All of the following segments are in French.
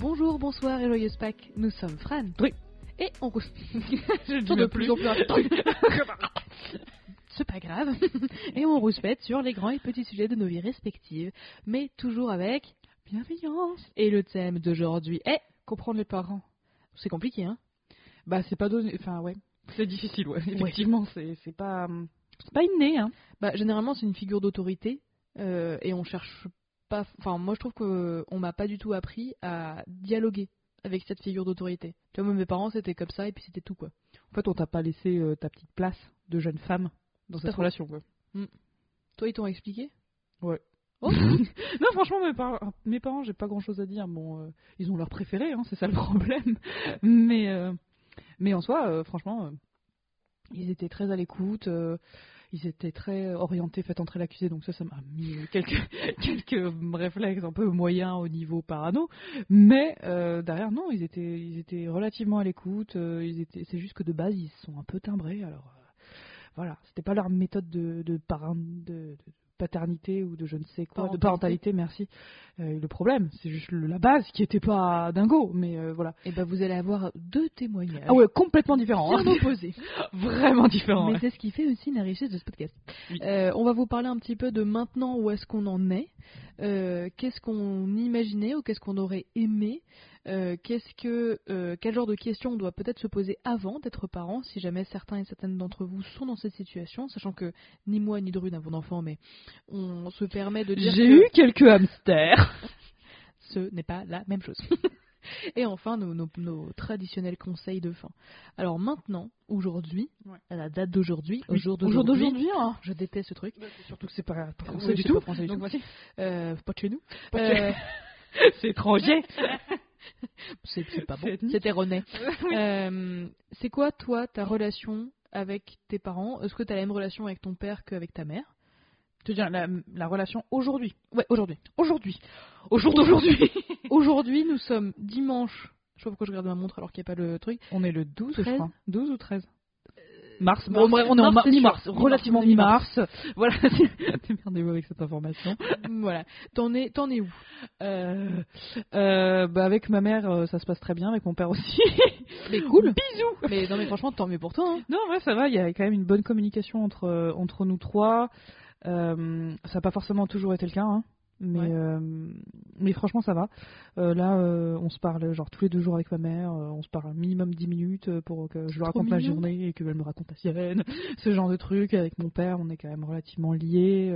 Bonjour, bonsoir et joyeuse Pâques. Nous sommes Fran. Oui. Et on. Je dis de même plus en plus. C'est pas grave. Et on rouspète sur les grands et petits sujets de nos vies respectives, mais toujours avec Bienveillance. Et le thème d'aujourd'hui est. Comprendre les parents. C'est compliqué, hein Bah, c'est pas donné. Enfin, ouais. C'est difficile, ouais. Effectivement, c'est c'est pas. hum, C'est pas inné, hein. Bah, généralement, c'est une figure d'autorité euh, et on cherche pas. Enfin, moi, je trouve que on m'a pas du tout appris à dialoguer avec cette figure d'autorité. Tu vois, moi, mes parents, c'était comme ça et puis c'était tout, quoi. En fait, on t'a pas laissé euh, ta petite place de jeune femme dans cette relation, quoi. Toi, ils t'ont expliqué? Ouais. Oh. non, franchement, mes, par- mes parents, j'ai pas grand chose à dire. Bon, euh, ils ont leur préféré, hein, c'est ça le problème. Mais, euh, mais en soi, euh, franchement, euh, ils étaient très à l'écoute. Euh, ils étaient très orientés, faites entrer l'accusé, donc ça, ça m'a mis quelques, quelques réflexes un peu moyens au niveau parano. Mais euh, derrière, non, ils étaient, ils étaient relativement à l'écoute. euh, c'est juste que de base, ils sont un peu timbrés. Alors euh, voilà, c'était pas leur méthode de, de, de paternité ou de je ne sais quoi, de Parentalité. merci. Euh, le problème, c'est juste le- la base qui était pas dingo, mais euh, voilà. Et ben, vous allez avoir deux témoignages. Ah ouais, complètement différent. Bien hein. opposés. Vraiment différent. Mais ouais. c'est ce qui fait aussi la richesse de ce podcast. Oui. Euh, on va vous parler un petit peu de maintenant où est-ce qu'on en est, qu'est-ce qu'on imaginait ou qu'est-ce qu'on aurait aimé, euh, qu'est-ce que, euh, quel genre de questions on doit peut-être se poser avant d'être parent, si jamais certains et certaines d'entre vous sont dans cette situation, sachant que ni moi ni Dru n'avons d'enfants, mais on se permet de dire J'ai que eu quelques hamsters. ce n'est pas la même chose. Et enfin, nos, nos- nos traditionnels conseils de fin. Alors maintenant, aujourd'hui, Ouais. à la date d'aujourd'hui, au Oui, jour au jour d'aujourd'hui, hein. je déteste ce truc. Surtout que c'est pas, pas Oui, français du tout. pas français du Donc tout. voici. Euh, pas de chez nous. Pas de Euh, C'est étranger. c'est pas bon. C'est erroné. Oui. Euh, c'est quoi, toi, ta relation avec tes parents? Est-ce que tu as la même relation avec ton père qu'avec ta mère? Je te dis, la, la relation aujourd'hui. Ouais, aujourd'hui. Aujourd'hui. Au jour d'aujourd'hui. Aujourd'hui, nous sommes dimanche. Je sais pas pourquoi je regarde ma montre alors qu'il n'y a pas le truc. On est le 12, je 13. crois. 12 ou 13 Mars. Bon, bref, on est en mars, mi-mars. Relativement Mi-mars, mi-mars. Voilà. Démerdez-vous avec cette information. voilà. T'en es, t'en es où? Euh, euh, bah avec ma mère, euh, ça se passe très bien. Avec mon père aussi. Mais cool. Bisous. Mais non, mais franchement, tant mieux pour toi. hein. Non, ouais, ça va. Il y a quand même une bonne communication entre euh, entre nous trois. Euh, ça n'a pas forcément toujours été le cas, hein, mais Ouais. euh, mais franchement, ça va. Euh, là, euh, on se parle genre tous les deux jours avec ma mère. on se parle un minimum 10 minutes pour que je lui raconte ma journée et qu'elle me raconte la sienne. Ce genre de trucs. Avec mon père, on est quand même relativement liés.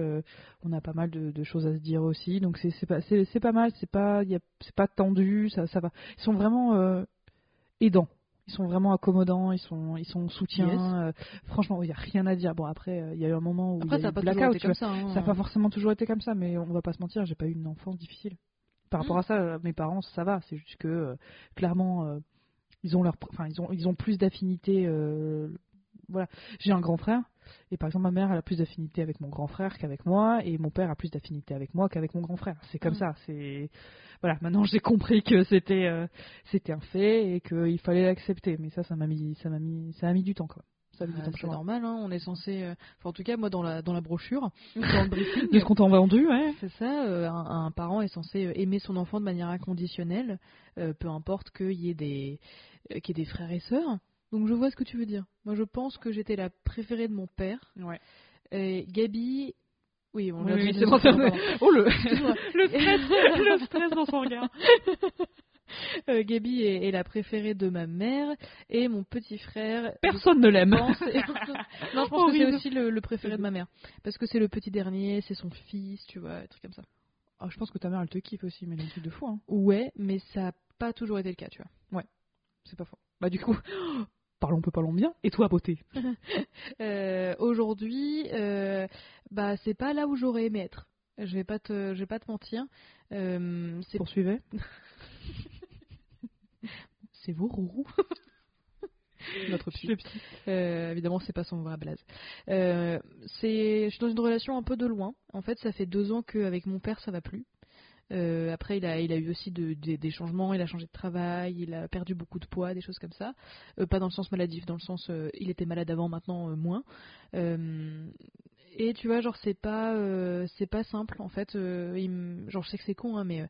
on a pas mal de, de choses à se dire aussi. Donc c'est pas pas mal. C'est pas y a- pas tendu. Ça ça va. Ils sont vraiment aidants. Ils sont vraiment accommodants, ils sont, ils sont soutiens. Yes. euh, franchement, il n'y a rien à dire. Bon, après, euh, il y a eu un moment où Après, ça n'a pas toujours été comme ça. hein. Ça n'a pas forcément toujours été comme ça, mais on va pas se mentir, j'ai pas eu une enfance difficile. Par rapport Mm. à ça, euh, mes parents, ça va. C'est juste que, euh, clairement, euh, ils ont leur, enfin, ils ont, ils ont plus d'affinité. euh, voilà, j'ai un grand frère, et par exemple, ma mère elle a plus d'affinité avec mon grand frère qu'avec moi, et mon père a plus d'affinité avec moi qu'avec mon grand frère. C'est comme Mm. ça. C'est, voilà. Maintenant, j'ai compris que c'était, euh, c'était un fait et qu'il fallait l'accepter. Mais ça, ça m'a mis, ça m'a mis, ça a mis du temps, quoi. Ça Ah, c'est normal, hein, on est censé. euh, enfin, en tout cas, moi, dans la, dans la brochure, dans le briefing, De ce qu'on t'a vendu, ouais. c'est ça, euh, un, un parent est censé aimer son enfant de manière inconditionnelle, euh, peu importe qu'il y, ait des, qu'il y ait des frères et sœurs. Donc, je vois ce que tu veux dire. Moi, je pense que j'étais la préférée de mon père. Ouais. Et Gabi. Oui, on Oui, oui, c'est bon, Oh le, le stress, le stress dans son regard. Euh, Gabi est, est la préférée de ma mère et mon petit frère. Personne ne l'aime. Non, je pense que c'est aussi le, le préféré de ma mère. Parce que c'est le petit dernier, c'est son fils, tu vois, un truc comme ça. Ah, je pense que ta mère elle te kiffe aussi, mais un truc de fou, hein. Ouais, mais ça n'a pas toujours été le cas, tu vois. C'est pas faux. Bah du coup, parlons peu, parlons bien. Et toi, beauté Euh, Aujourd'hui, euh, bah c'est pas là où j'aurais aimé être. Je vais pas te, je vais pas te mentir. Euh, c'est Poursuivez. c'est vos roux. Notre petit. Euh, évidemment, c'est pas son vrai blaze. Euh, c'est, je suis dans une relation un peu de loin. En fait, ça fait deux ans qu'avec mon père, ça va plus. Euh, après, il a, il a eu aussi de- des- changements. Il a changé de travail, il a perdu beaucoup de poids, des choses comme ça. Euh, pas dans le sens maladif, dans le sens, euh, il était malade avant, maintenant euh, moins. Et tu vois, genre, c'est pas, pas simple en fait. il genre, je sais que c'est con, hein, mais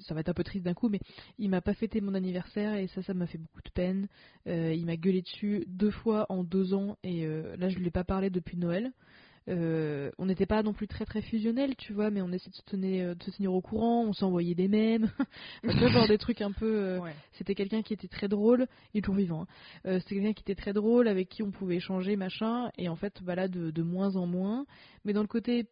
ça va être un peu triste d'un coup, mais il m'a pas fêté mon anniversaire et ça, ça m'a fait beaucoup de peine. Il m'a gueulé dessus deux fois en deux ans et là, je lui ai pas parlé depuis Noël. Euh, on n'était pas non plus très très fusionnels, tu vois, mais on essayait de se tenir, de se tenir au courant, on s'envoyait des mèmes, genre des trucs un peu. euh, Ouais. c'était quelqu'un qui était très drôle, il est toujours vivant. hein. Euh, c'était quelqu'un qui était très drôle, avec qui on pouvait échanger, machin, et en fait, bah là, de, de moins en moins. Mais dans le côté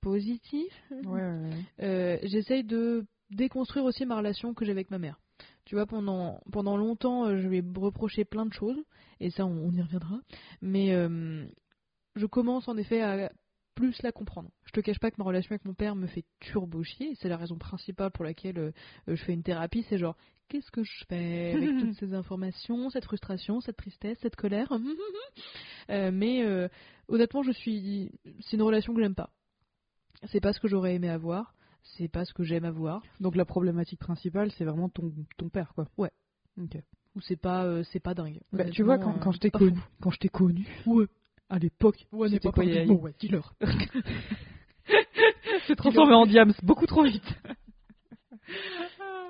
positif, Ouais, ouais, ouais. euh, j'essaye de déconstruire aussi ma relation que j'ai avec ma mère. Tu vois, pendant, pendant longtemps, euh, je lui ai reproché plein de choses, et ça, on, on y reviendra. Mais euh, je commence en effet à plus la comprendre. Je te cache pas que ma relation avec mon père me fait turbo chier, c'est la raison principale pour laquelle euh, je fais une thérapie, c'est genre, qu'est-ce que je fais avec toutes ces informations, cette frustration, cette tristesse, cette colère? Euh, Mais euh, honnêtement, je suis, c'est une relation que j'aime pas. C'est pas ce que j'aurais aimé avoir, c'est pas ce que j'aime avoir. Donc la problématique principale, c'est vraiment ton, ton père, quoi. Ouais. Ok. ou c'est pas c'est pas dingue. Bah, tu vois, quand, quand je t'ai connu, quand je t'ai connu, Ouais. À l'époque, Ouais, c'était quoi, il mot, ouais, dis-leur. s'est transformé en diams beaucoup trop vite.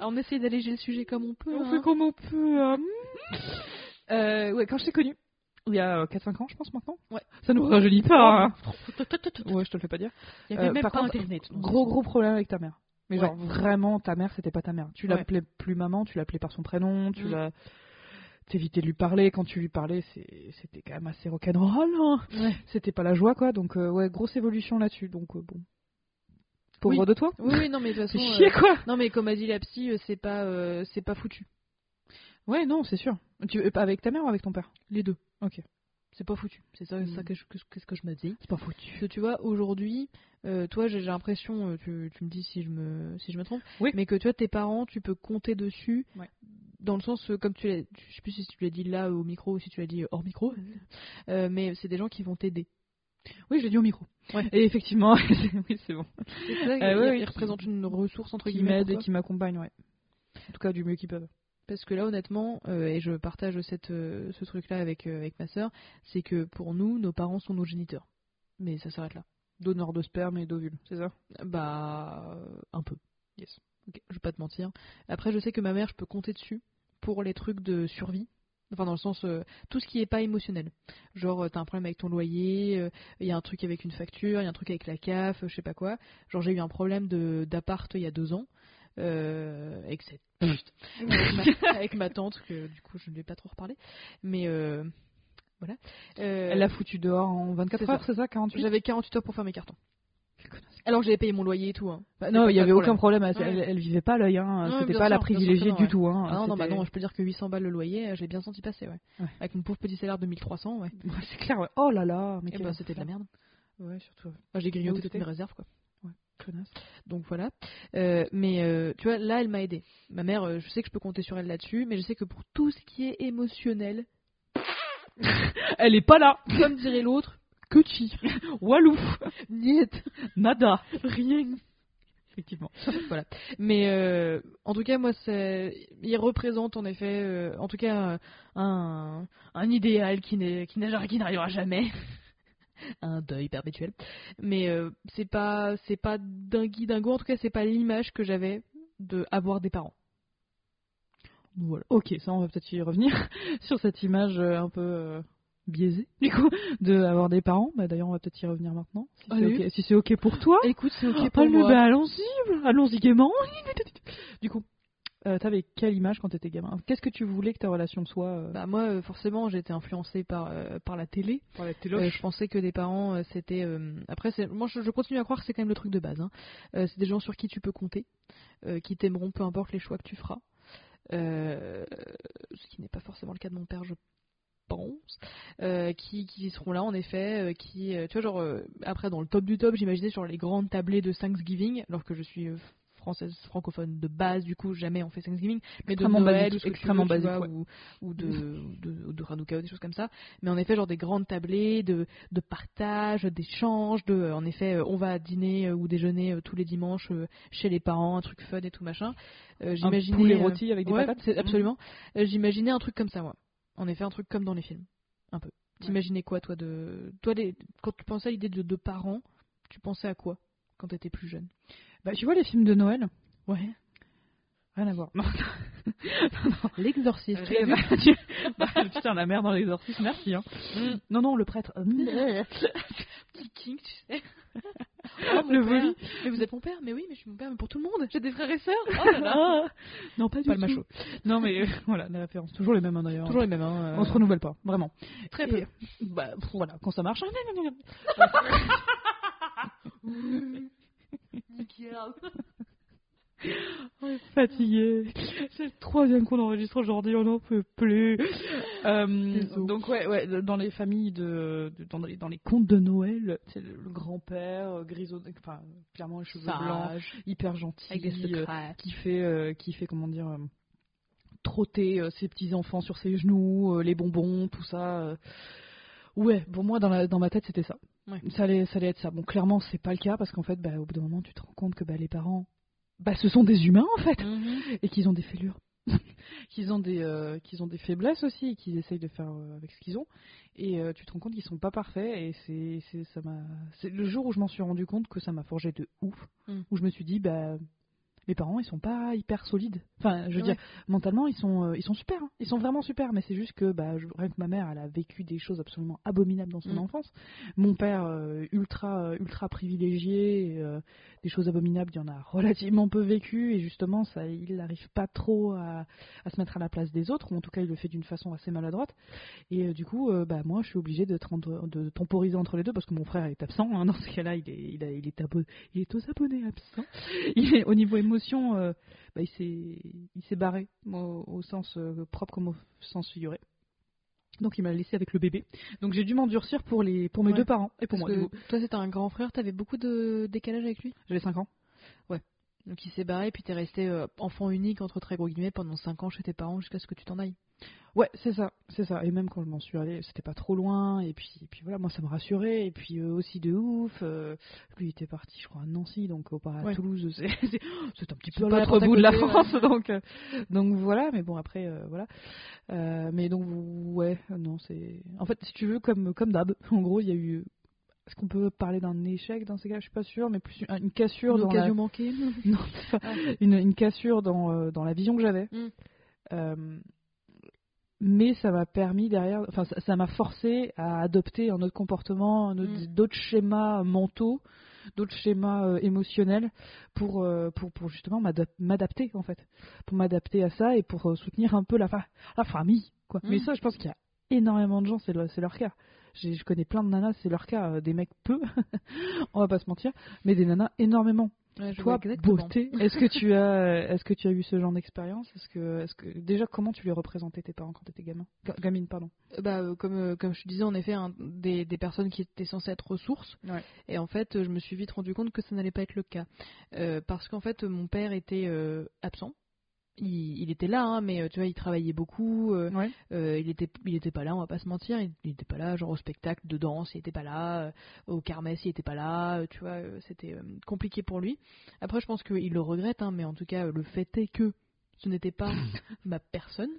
On essaie d'alléger le sujet comme on peut. On hein. fait comme on peut. hein. Euh, ouais, quand je t'ai connu, il y a 4-5 ans, je pense maintenant. Ouais. Ça nous rajeunit pas. hein. Il Ouais, je te le fais pas dire. y avait Euh, même par pas contre, internet. Gros gros problème avec ta mère. Mais Ouais. genre vraiment ta mère c'était pas ta mère. Tu Ouais. l'appelais plus maman, tu l'appelais par son prénom, tu Mm. l'as t'évitais de lui parler quand tu lui parlais, c'était quand même assez rock'n'roll. Hein. Ouais. C'était pas la joie quoi, donc euh, ouais, grosse évolution là-dessus. Donc euh, bon. Pauvre Oui. de toi. Oui, oui, non, mais de toute façon. chier euh, quoi. Non, mais comme a dit la psy, c'est pas, c'est pas foutu. Ouais, non, c'est sûr. Tu avec ta mère ou avec ton père? Les deux. Ok. C'est pas foutu. C'est ça, Mm. ça que je, que, que- ce que je me dis? C'est pas foutu. Parce que tu vois, aujourd'hui, euh, toi, j'ai l'impression, tu, tu me dis si je me, si je me trompe, Oui. mais que tu vois, tes parents, tu peux compter dessus, Ouais. Dans le sens, euh, comme tu l'as, je sais plus si tu l'as dit là au micro ou si tu l'as dit hors micro, euh, mais c'est des gens qui vont t'aider. Oui, j'ai dit au micro. Ouais. Et effectivement, oui, c'est bon. Euh, ils, ouais, ils qui- représentent une ressource entre Qui guillemets. m'aident pour et qui m'accompagnent, ouais. En tout cas, du mieux qu'ils peuvent. Parce que là, honnêtement, euh, et je partage cette, ce truc-là avec, avec ma sœur, c'est que pour nous, nos parents sont nos géniteurs. Mais ça s'arrête là. Donneur de sperme et d'ovules, c'est ça? Bah, un peu. Yes. Je vais pas te mentir. Après, je sais que ma mère, je peux compter dessus pour les trucs de survie. Enfin, dans le sens, euh, tout ce qui est pas émotionnel. Genre, euh, t'as un problème avec ton loyer, il y a un truc avec une facture, il y a un truc avec la CAF, euh, je sais pas quoi. Genre, j'ai eu un problème de d'appart il y a deux ans. Euh, avec, cette... avec, ma, avec ma tante, que du coup, je ne vais pas trop reparler. Mais euh, voilà. Euh, Elle l'a foutu dehors en 24 c'est heures, c'est ça 48 J'avais 48 heures pour faire mes cartons. Alors j'avais payé mon loyer et tout. Hein. Bah non, il y ça avait aucun problème. Elle, Ouais. elle- elle vivait pas l'œil, hein. Ouais, C'était pas la sûr, privilégiée du ouais. tout. Hein. Ah non, non, bah non, je peux dire que 800 balles le loyer, euh, j'ai bien senti passer, ouais. Avec mon pauvre petit salaire de 1300, ouais. C'est clair, ouais. Oh là là, mais quel bah, c'était de la merde. Ouais, surtout. Enfin, j'ai grignoté toutes mes réserves, quoi. Donc voilà. Euh, mais euh, tu vois, là, elle m'a aidé. Ma mère, euh, je sais que je peux compter sur elle là-dessus, mais je sais que pour tout ce qui est émotionnel, Elle est pas là. comme dirait l'autre, que chi. Walou. Niet. Nada. Rien. Effectivement. voilà. Mais euh, en tout cas, moi, il représente en effet, euh, en tout cas, euh, un, un idéal qui n'arrivera jamais. un deuil perpétuel. Mais euh, c'est pas, c'est pas dingui dingo. En tout cas, c'est pas l'image que j'avais de avoir des parents. Voilà. Ok, ça on va peut-être y revenir sur cette image un peu biaisée, du coup, de avoir des parents. Bah, D'ailleurs, on va peut-être y revenir maintenant, si c'est Allez. ok, si ok pour toi. Écoute, c'est ok Ah, pour moi. bah, allons-y, allons-y gaiement. Du coup, euh, t'avais quelle image quand t'étais gamin? Qu'est-ce que tu voulais que ta relation soit euh, Bah moi, euh, forcément, j'ai été influencée par, euh, par la télé. par la Euh, je pensais que des parents, c'était. Après, moi, je, je continue à croire que c'est quand même le truc de base. hein. C'est des gens sur qui tu peux compter, qui t'aimeront peu importe les choix que tu feras. Ce qui n'est pas forcément le cas de mon père, je pense. Euh, qui, qui seront là, en effet. euh, qui, euh, tu vois, genre, euh, après, dans le top du top, j'imaginais sur les grandes tablées de Thanksgiving, alors que je suis. française francophone de base du coup jamais on fait Thanksgiving mais de Noël basique, extrêmement veux, basique, vois, ouais. ou, ou de, de, de Hanouka ou des choses comme ça mais en effet genre des grandes tablées de, de partage, d'échange, de en effet on va dîner ou déjeuner tous les dimanches chez les parents, un truc fun et tout machin. Euh, un J'imaginais poulet rôti avec des ouais, patates absolument. J'imaginais un truc comme ça moi. En effet un truc comme dans les films, un peu. T'imaginais quoi, toi, de. Toi, les... quand tu pensais à l'idée de, de parents, tu pensais à quoi quand t'étais plus jeune? Bah, tu vois les films de Noël? Ouais. Rien à voir. Non, L'exorciste. Eh bah, bah, putain, la mère dans l'exorcisme, merci. Hein. Non, non, le prêtre. Petit king, tu sais. Oh, mon Le voli. Mais vous êtes mon père Mais oui, mais je suis mon père, mais pour tout le monde. J'ai des frères et sœurs. Oh là là. non, pas du Pas tout. le macho. Non, mais euh, voilà, les références. Toujours les mêmes, hein, d'ailleurs. Toujours les mêmes. Hein, On se renouvelle pas, vraiment. Très peu. Et, bah, pff, voilà, quand ça marche. Fatigué. C'est le troisième qu'on enregistre aujourd'hui, on n'en peut plus. Euh, donc ouais, ouais, dans les familles de, de- dans, les, dans les contes de Noël, c'est le, le grand-père euh, grisot, enfin clairement les cheveux blancs, Sage. hyper gentil, Avec des euh, qui fait, euh, qui fait comment dire, trotter ses petits enfants sur ses genoux, les bonbons, tout ça. Ouais, pour moi dans, la, dans ma tête c'était ça. Ouais. Ça allait, ça allait être ça. Bon, clairement c'est pas le cas parce qu'en fait, bah, au bout d'un moment, tu te rends compte que bah, les parents, bah, ce sont des humains en fait Mhm. et qu'ils ont des fêlures, qu'ils ont des, euh, qu'ils ont des faiblesses aussi, et qu'ils essayent de faire euh, avec ce qu'ils ont. Et euh, tu te rends compte qu'ils sont pas parfaits. Et c'est, c'est, ça m'a, c'est le jour où je m'en suis rendu compte que ça m'a forgé de ouf, Mm. où je me suis dit, bah, mes parents, ils sont pas hyper solides. Enfin, je veux Ouais. dire, mentalement, ils sont, euh, ils sont super, hein. ils sont vraiment super. Mais c'est juste que, bah, je- rien que ma mère, elle a vécu des choses absolument abominables dans son Mm. enfance. Mon père, euh, ultra, euh, ultra privilégié, et, euh, des choses abominables, il y en a relativement peu vécu. Et justement, ça, il n'arrive pas trop à, à se mettre à la place des autres, ou en tout cas, il le fait d'une façon assez maladroite. Et du coup, bah, moi, je suis obligée de, temporiser entre les deux parce que mon frère est absent. hein. dans ce cas-là, il est, il, a- il est abo- il est aux abonnés absent. Il est, au niveau émotion, euh, bah, il s'est barré au, au sens euh, propre comme au sens figuré. Donc il m'a laissé avec le bébé. Donc j'ai dû m'endurcir pour les pour mes Ouais. deux parents et pour Parce moi. du que coup. toi, c'était un grand frère, t'avais beaucoup de décalage avec lui? J'avais 5 ans. Donc il s'est barré, puis t'es resté euh, enfant unique, entre très gros guillemets, pendant 5 ans chez tes parents jusqu'à ce que tu t'en ailles. Ouais, c'est ça, c'est ça. Et même quand je m'en suis allée, c'était pas trop loin. Et puis, et puis voilà, moi ça me rassurait. Et puis euh, aussi de ouf. euh, lui il était parti, je crois, à Nancy, donc au à Ouais. Toulouse, c'est un petit peu l'autre bout de la ouais. France, donc euh, donc voilà. Mais bon après, voilà. Mais donc ouais, non, c'est. En fait, si tu veux, comme comme d'hab, en gros, il y a eu. Est-ce qu'on peut parler d'un échec dans ces cas? Je suis pas sûre, mais plus une, cassure Une dans la occasion manquée non, c'est pas- une, une cassure dans, dans la vision que j'avais. Mm. Euh, mais ça m'a permis derrière, enfin ça m'a forcé à adopter un autre comportement, un autre- Mm. d'autres schémas mentaux, d'autres schémas euh, émotionnels pour, euh, pour, pour justement m'adap- m'adapter en fait, pour m'adapter à ça et pour soutenir un peu la, fa- la famille. Quoi. Mm. Mais ça, je pense qu'il y a énormément de gens, c'est leur cas. Je connais plein de nanas, c'est leur cas. euh, Des mecs peu, on va pas se mentir, mais des nanas énormément. Ouais, Toi, beauté, est-ce que tu as, est-ce que tu as eu ce genre d'expérience? Est-ce que, est-ce que déjà comment tu les représentais tes parents quand tu étais gamin, Ga- gamine pardon Euh, Bah, euh, comme, euh, comme je te disais, en effet, un- des, des personnes qui étaient censées être ressources. Ouais. Et en fait, euh, je me suis vite rendu compte que ça n'allait pas être le cas. Euh, parce qu'en fait, mon père était euh, absent. Il, il était là, hein, mais euh, tu vois, il travaillait beaucoup. euh, Ouais. euh, il était, il était pas là, on va pas se mentir. Il, il était pas là, genre au spectacle de danse, il était pas là. euh, au kermesse, il était pas là. tu vois, c'était compliqué pour lui. Après, je pense qu'il le regrette, hein, mais en tout cas, le fait est que ce n'était pas ma personne.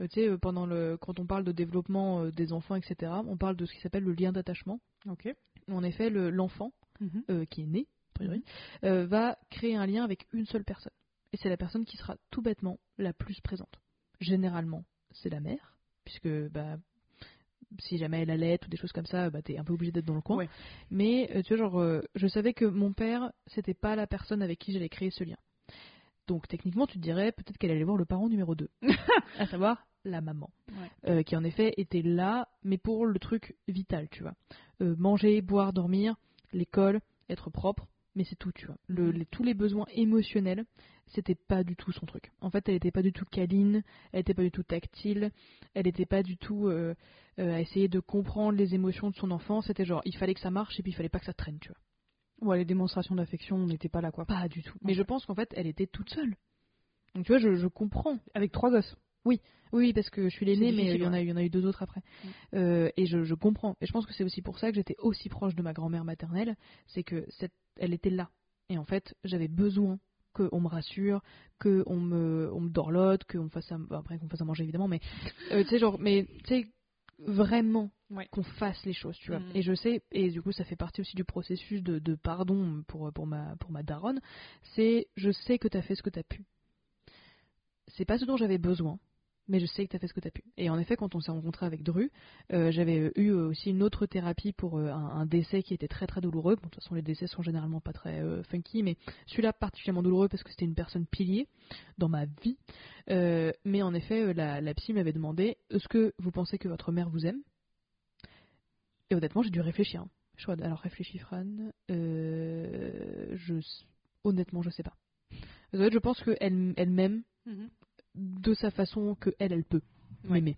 Tu sais, pendant le, quand on parle de développement des enfants, etc., on parle de ce qui s'appelle le lien d'attachement. Ok. En effet, le- l'enfant Mhm. euh, qui est né, a priori, euh, va créer un lien avec une seule personne. Et c'est la personne qui sera tout bêtement la plus présente. Généralement, c'est la mère, puisque bah, si jamais elle allait ou des choses comme ça, bah, t'es un peu obligé d'être dans le coin. Ouais. Mais euh, tu vois, genre, euh, je savais que mon père, c'était pas la personne avec qui j'allais créer ce lien. Donc techniquement, tu te dirais peut-être qu'elle allait voir le parent numéro 2, à savoir la maman, Ouais. euh, qui en effet était là, mais pour le truc vital, tu vois. Manger, boire, dormir, l'école, être propre, mais c'est tout, tu vois. Le- les- tous les besoins émotionnels, c'était pas du tout son truc. En fait, elle était pas du tout câline, elle était pas du tout tactile, elle était pas du tout euh, euh, à essayer de comprendre les émotions de son enfant. C'était genre, il fallait que ça marche et puis il fallait pas que ça traîne, tu vois. Ouais, les démonstrations d'affection n'étaient pas là quoi. Pas du tout. Mais je pense qu'en fait, elle était toute seule. Donc tu vois, je, je comprends. Avec trois gosses. Oui, parce que je suis l'aînée, C'est mais il y, difficile, en a, il y en a eu deux autres après. Euh, et je, je comprends. Et je pense que c'est aussi pour ça que j'étais aussi proche de ma grand-mère maternelle. C'est que cette, elle était là. Et en fait, j'avais besoin qu'on me rassure, qu'on me, on me dorlote, qu'on me fasse à, après qu'on me fasse à manger évidemment, mais euh, tu sais genre, mais tu sais vraiment Ouais. qu'on fasse les choses, tu vois. Mhm. Et je sais, et du coup, ça fait partie aussi du processus de, de pardon pour, pour, ma, pour ma daronne, c'est je sais que t'as fait ce que t'as pu. C'est pas ce dont j'avais besoin, mais je sais que t'as fait ce que t'as pu. Et en effet, quand on s'est rencontré avec Dru, euh, j'avais eu aussi une autre thérapie pour euh, un, décès qui était très très douloureux. De toute façon, les décès sont généralement pas très euh, funky, mais celui-là particulièrement douloureux parce que c'était une personne pilier dans ma vie. Euh, mais en effet, euh, la, psy m'avait demandé est-ce que vous pensez que votre mère vous aime? Et honnêtement, j'ai dû réfléchir. hein. Alors réfléchis, Fran. Euh, je, honnêtement, je sais pas. Je pense qu'elle elle m'aime de sa façon que elle, elle peut Ouais. m'aimer.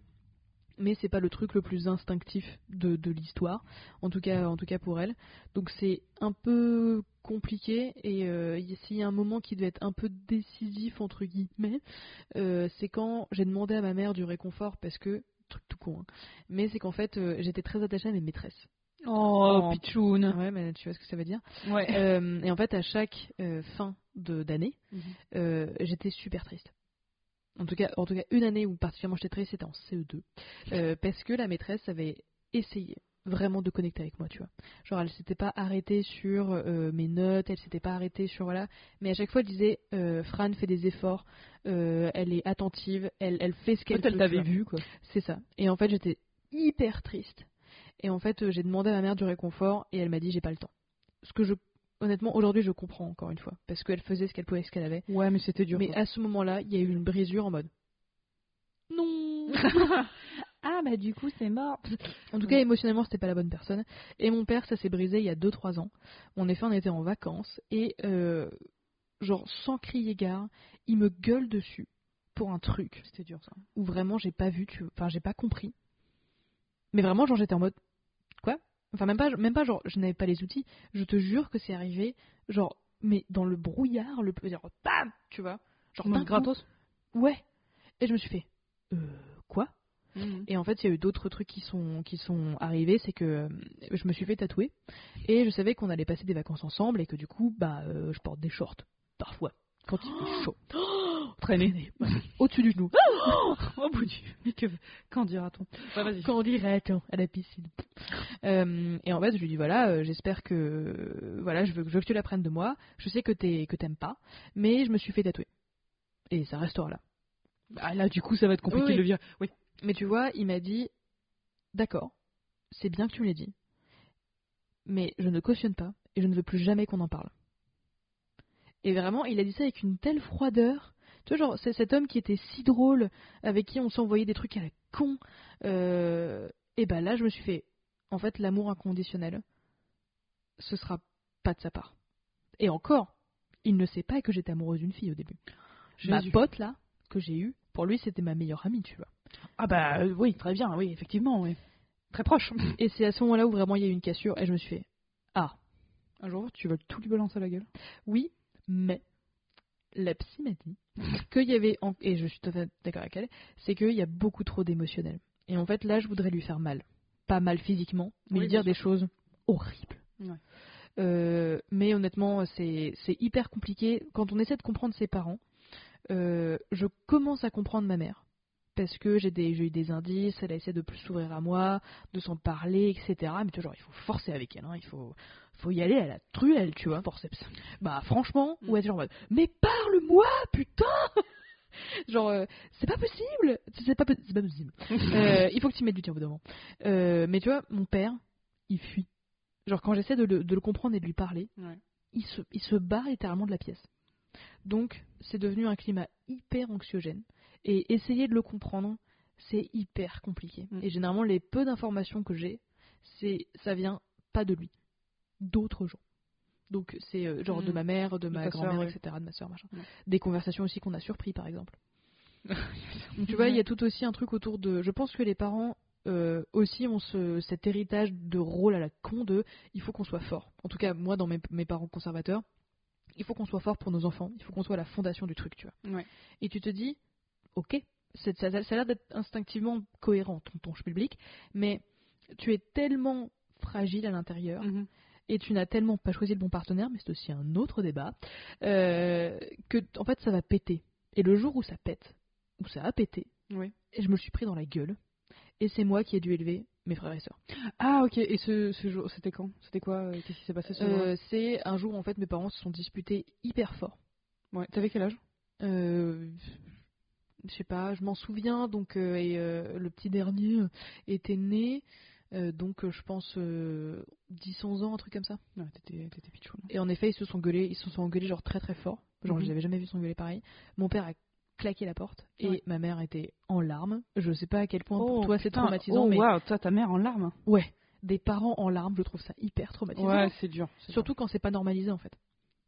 Mais c'est pas le truc le plus instinctif de, de l'histoire, en tout cas, en tout cas pour elle. Donc c'est un peu compliqué et euh, s'il y a un moment qui devait être un peu décisif entre guillemets, euh, c'est quand j'ai demandé à ma mère du réconfort parce que truc tout con, hein, mais c'est qu'en fait euh, j'étais très attachée à mes maîtresses. Oh, Oh. pitchoun. Ouais, mais tu vois ce que ça veut dire. Ouais. Euh, et en fait à chaque euh, fin de d'année, Mhm. euh, j'étais super triste. En tout cas, en tout cas, une année où particulièrement j'étais triste, c'était en CE2, Euh, parce que la maîtresse avait essayé vraiment de connecter avec moi, tu vois. Genre, elle s'était pas arrêtée sur euh, mes notes, elle s'était pas arrêtée sur voilà, mais à chaque fois elle disait, euh, Fran fait des efforts, euh, elle est attentive, elle, elle fait ce qu'elle peut. elle t'avait vu, quoi. C'est ça. Et en fait, j'étais hyper triste. Et en fait, j'ai demandé à ma mère du réconfort et elle m'a dit j'ai pas le temps. Ce que je, honnêtement, aujourd'hui, je comprends encore une fois, parce qu'elle faisait ce qu'elle pouvait, ce qu'elle avait. Ouais, mais c'était dur. Mais quoi. à ce moment-là, il y a eu une brisure en mode. Non. ah, bah du coup, c'est mort. En tout cas, émotionnellement, c'était pas la bonne personne. Et mon père, ça s'est brisé il y a 2-3 ans. En effet, on était en vacances et, euh, genre, sans crier gare, il me gueule dessus pour un truc C'était dur, ça. où vraiment j'ai pas vu, tu... enfin, j'ai pas compris. Mais vraiment, genre, j'étais en mode. Enfin, même pas, même pas, genre, je n'avais pas les outils. Je te jure que c'est arrivé, genre, mais dans le brouillard, le. Genre, bam Tu vois Genre, d'un gratos? Ouais. Et je me suis fait. Euh. Quoi? Mhm. Et en fait, il y a eu d'autres trucs qui sont, qui sont arrivés, c'est que euh, je me suis fait tatouer et je savais qu'on allait passer des vacances ensemble et que du coup, bah, euh, je porte des shorts parfois quand il fait chaud. Traîner. Au-dessus du genou. Oh, bout du. Mais que. Qu'en dira-t-on? Ouais, vas-y. Quand on dirait attends, à la piscine? Euh, et en fait, je lui dis voilà, euh, j'espère que voilà, je veux, je veux que tu l'apprennes de moi. Je sais que t'es que t'aimes pas, mais je me suis fait tatouer. Et ça restera là. Ah, là, du coup, ça va être compliqué Oui, de le virer. Oui. Mais tu vois, il m'a dit D'accord, c'est bien que tu me l'aies dit, mais je ne cautionne pas et je ne veux plus jamais qu'on en parle. Et vraiment, il a dit ça avec une telle froideur. Tu vois, genre, c'est cet homme qui était si drôle, avec qui on s'envoyait des trucs à la con. euh, et ben là, je me suis fait En fait, l'amour inconditionnel, ce sera pas de sa part. Et encore, il ne sait pas que j'étais amoureuse d'une fille au début. Ma pote là, que j'ai eue, pour lui, c'était ma meilleure amie, tu vois. Ah, bah euh, oui, très bien, oui, effectivement, oui. Très proche. Et c'est à ce moment-là où vraiment il y a eu une cassure et je me suis fait Ah, Un jour, tu vas tout lui balancer à la gueule? oui, mais la psy m'a dit qu'il y avait, et je suis tout à fait d'accord avec elle, c'est qu'il y a beaucoup trop d'émotionnel. Et en fait, là, je voudrais lui faire mal. Pas mal physiquement, mais Oui, lui dire des choses horribles. Ouais. Euh, mais honnêtement, c'est c'est hyper compliqué. Quand on essaie de comprendre ses parents, euh, je commence à comprendre ma mère. Parce que j'ai eu des indices, elle a essayé de plus s'ouvrir à moi, de s'en parler, etc. Mais tu vois, genre, il faut forcer avec elle, hein, il faut, faut y aller à la truelle, tu vois, forceps. Bah, franchement, Mm. ouais, genre, en mode, mais parle-moi, putain Genre, euh, c'est pas possible C'est pas, po- c'est pas possible. Euh, il faut que tu mettes du temps, au bout d'un moment. Euh, mais tu vois, mon père, il fuit. Genre, quand j'essaie de le, de le comprendre et de lui parler, Ouais. il se, il se barre littéralement de la pièce. Donc, c'est devenu un climat hyper anxiogène. Et essayer de le comprendre, c'est hyper compliqué. Mm. Et généralement, les peu d'informations que j'ai, c'est ça vient pas de lui, d'autres gens. Donc, c'est euh, genre de Mm. ma mère, de De ma grand-mère, ouais. etc., de ma soeur, machin. Ouais. Des conversations aussi qu'on a surpris, par exemple. Donc, tu vois, il y a tout aussi un truc autour de. Je pense que les parents euh, aussi ont ce, cet héritage de rôle à la con de il faut qu'on soit fort. En tout cas, moi, dans mes, mes parents conservateurs, il faut qu'on soit fort pour nos enfants, il faut qu'on soit la fondation du truc, tu vois. Ouais. Et tu te dis, ok, ça, ça a l'air d'être instinctivement cohérent, ton, ton public, mais tu es tellement fragile à l'intérieur Mhm. et tu n'as tellement pas choisi le bon partenaire, mais c'est aussi un autre débat, euh, que en fait ça va péter. Et le jour où ça pète, où ça a pété, Oui. et je me le suis pris dans la gueule, et c'est moi qui ai dû élever mes frères et sœurs. Ah, ok. Et ce, ce jour, c'était quand? C'était quoi euh, Qu'est-ce qui s'est passé ce Euh, c'est un jour où en fait mes parents se sont disputés hyper fort. Ouais. T'avais quel âge? Euh, je sais pas, je m'en souviens. Donc, euh, et euh, le petit dernier euh, était né, euh, donc euh, je pense euh, 10-11 ans, un truc comme ça. Ouais, t'étais, t'étais. Et en effet, ils se sont gueulés, ils se sont engueulés genre très très fort. Genre, Mhm. je les avais jamais vus s'engueuler pareil. Mon père a claqué la porte et Ouais. ma mère était en larmes. Je sais pas à quel point pour Oh, toi c'est traumatisant, Oh, mais waouh, toi, ta mère en larmes. ouais, des parents en larmes, je trouve ça hyper traumatisant. Ouais, c'est dur. c'est Surtout quand c'est pas normalisé en fait.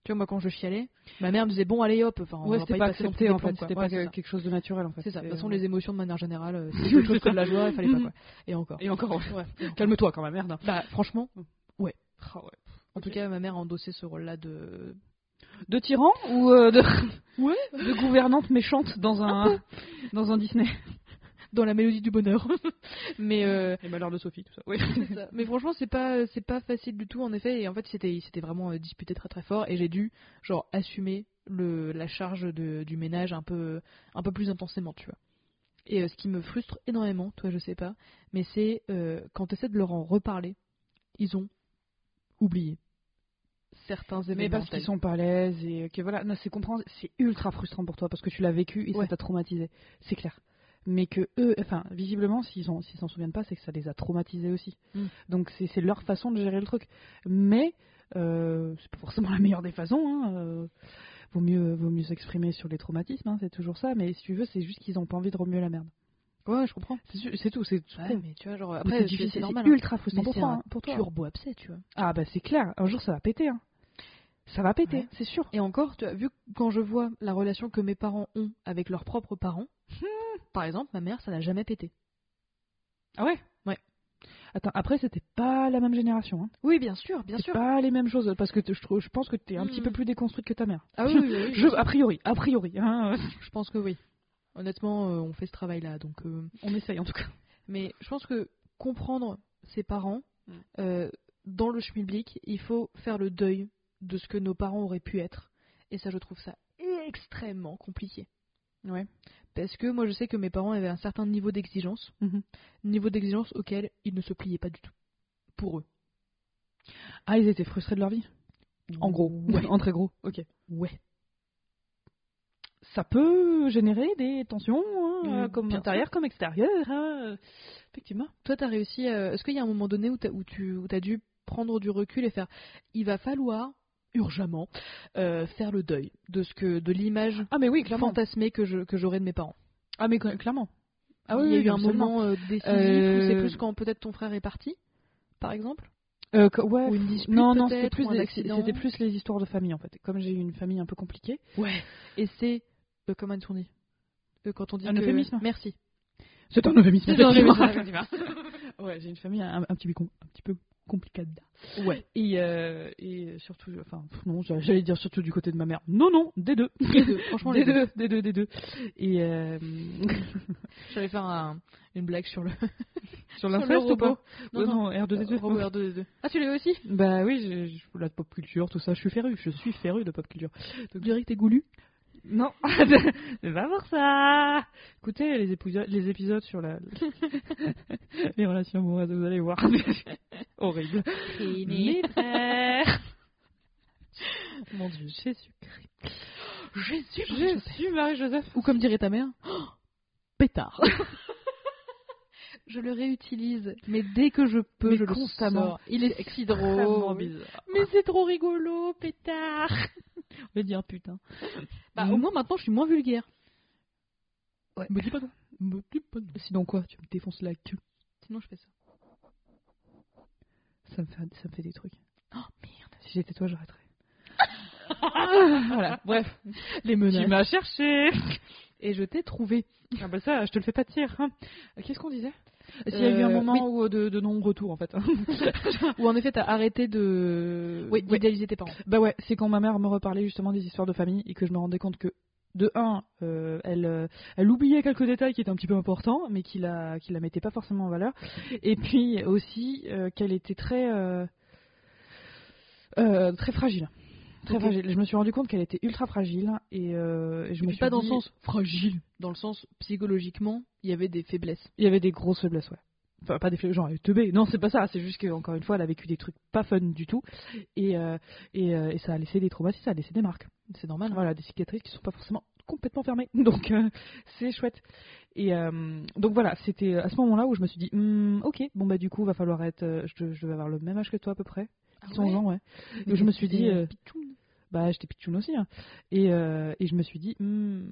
Tu vois, moi quand je chialais, ma mère me disait bon, allez hop, enfin, Ouais, va c'était pas plus accepté en fait. C'était Ouais, pas quelque chose de naturel en fait. C'est ça. De toute façon, les émotions de manière générale, euh, c'est quelque chose de la joie, il fallait pas quoi. Et encore. Et encore. Ouais. Calme-toi quand même, merde. Bah franchement, ouais. Ah ouais. En tout cas, ma mère a endossé ce rôle-là de. De tyran ou euh, de... Ouais. de gouvernante méchante dans un dans un Disney? Dans la mélodie du bonheur. Mais euh, Les malheurs de Sophie, tout ça. Oui. C'est ça. Mais franchement, c'est pas c'est pas facile du tout en effet. Et en fait, c'était c'était vraiment euh, disputé très très fort. Et j'ai dû genre assumer le la charge de, du ménage un peu un peu plus intensément, tu vois. Et euh, ce qui me frustre énormément, toi je sais pas, mais c'est euh, quand tu essaies de leur en reparler, ils ont oublié certains événements. Mais parce qu'ils sont pas à l'aise et que voilà, non, c'est compréhensible, c'est ultra frustrant pour toi parce que tu l'as vécu et Ouais. ça t'a traumatisé, c'est clair. Mais que eux, enfin, visiblement, s'ils s'ils s'en souviennent pas, c'est que ça les a traumatisés aussi. Mm. Donc c'est, c'est leur façon de gérer le truc. Mais euh, c'est pas forcément la meilleure des façons. Hein. euh, vaut mieux, vaut mieux s'exprimer sur les traumatismes, hein, c'est toujours ça. Mais si tu veux, c'est juste qu'ils ont pas envie de remuer la merde. Ouais, je comprends. C'est, su- c'est tout. C'est tout. Ouais, mais tu vois, genre après c'est c'est difficile, c'est c'est normal. hein. ultra frustrant Mais pour c'est toi, un hein, pour toi. Turbo abcès, tu vois. Ah bah c'est clair. Un jour ça va péter. Hein. Ça va péter, Ouais. c'est sûr. Et encore, tu as vu quand je vois la relation que mes parents ont avec leurs propres parents, par exemple, ma mère, ça n'a jamais pété. Ah ouais? Ouais. Attends, après, c'était pas la même génération. Hein. Oui, bien sûr, bien C'est sûr. pas les mêmes choses, parce que je, trouve, je pense que t'es un petit peu plus déconstruite que ta mère. Ah oui, oui, oui, oui, Je, a priori, a priori. hein, je pense que oui. Honnêtement, euh, on fait ce travail-là, donc. euh, on essaye en tout cas. Mais je pense que comprendre ses parents, Mm. euh, dans le schmilblick, il faut faire le deuil de ce que nos parents auraient pu être. Et ça, je trouve ça extrêmement compliqué. Ouais. Parce que moi, je sais que mes parents avaient un certain niveau d'exigence, Mhm. niveau d'exigence auquel ils ne se pliaient pas du tout. Pour eux. Ah, ils étaient frustrés de leur vie? En gros. Ouais. en très gros. Ok. Ouais. Ça peut générer des tensions, hein, Mm, euh, comme intérieures comme extérieures. hein, euh, Effectivement. Toi, t'as réussi. à- Est-ce qu'il y a un moment donné où, t'as- où tu où as dû prendre du recul et faire Il va falloir urgemment euh, faire le deuil de ce que de l'image Ah, mais oui, clairement. fantasmée que je que j'aurais de mes parents. Ah, mais cl- clairement. Ah, Il oui, y a oui, eu un moment euh, décisif Euh, où c'est plus quand peut-être ton frère est parti, par exemple, Euh, ouais. ou une dispute Non, non, c'était plus, c'était les histoires de famille en fait. Comme j'ai eu une famille un peu compliquée. Ouais. Et c'est euh, comment on dit Euh, quand on dit Un que... euphémisme Merci. C'est un euphémisme. C'est un euphémisme, ouais, j'ai une famille un, un petit peu com- un petit peu complicada. Ouais. Et, euh, et surtout, enfin, non, j'allais dire surtout du côté de ma mère. Non, non, des deux. Les deux, franchement, les des deux. deux, des deux, des deux. Et euh, J'allais faire un- une blague sur le sur l'inceste ou pas? Non, non. R2D2. robot R2D2. Ah, tu l'as eu aussi? Bah oui, la pop culture, tout ça. Je suis féru, je suis féru de pop culture. Tu dirais que t'es goulu Non, pas pour ça. Écoutez les épisodes, les épisodes sur la les relations amoureuses, vous allez voir, horrible. Mes frères, Mon dieu. Jésus-Christ, Jésus, Jésus, Marie-Joseph. Ou comme dirait ta mère, pétard. Je le réutilise, mais dès que je peux, Mais je le constamment. sors. Il est, si Extrêmement drôle. bizarre. Mais c'est trop rigolo, pétard. Je vais dire putain. Bah, au moins maintenant, je suis moins vulgaire. Ouais. Me dis pas non. Me dis pas non. Sinon quoi Tu me défonces la queue. Sinon, je fais ça. Ça me fait, ça me fait des trucs. Oh merde. Si j'étais toi, j'arrêterais. Voilà. Bref, Les tu menaces. m'as cherché. Et je t'ai trouvé. Ah bah ça, je te le fais pas dire. hein. Qu'est-ce qu'on disait? S'il y a eu un Euh, moment oui. où, de, de non-retour en fait. Ou en effet, t'as arrêté de Oui, d'idéaliser tes parents. bah ouais, c'est quand ma mère me reparlait justement des histoires de famille et que je me rendais compte que de un, euh, elle, euh, elle oubliait quelques détails qui étaient un petit peu importants, mais qui la, qui la mettait pas forcément en valeur. Et puis aussi euh, qu'elle était très, euh, euh, très fragile. Très fragile. Je me suis rendu compte qu'elle était ultra fragile et, euh, et je Et me suis pas dans le sens fragile, dans le sens psychologiquement, il y avait des faiblesses. Il y avait des grosses faiblesses, ouais. Enfin, pas des faiblesses, genre teubée. Non, c'est pas ça. C'est juste qu'encore une fois, elle a vécu des trucs pas fun du tout. Et, euh, et, euh, et ça a laissé des traumatismes, ça a laissé des marques. C'est normal. hein. Voilà, des cicatrices qui sont pas forcément complètement fermées. Donc, c'est chouette. Et donc voilà, c'était à ce moment-là où je me suis dit, Hmm, ok, bon bah du coup, va falloir être. je, je vais avoir le même âge que toi à peu près. Ah 15 ans, ouais. Mais je me suis dit, euh, euh. Bah, j'étais pitchoun aussi. hein. Et, euh, et je me suis dit, Hmm,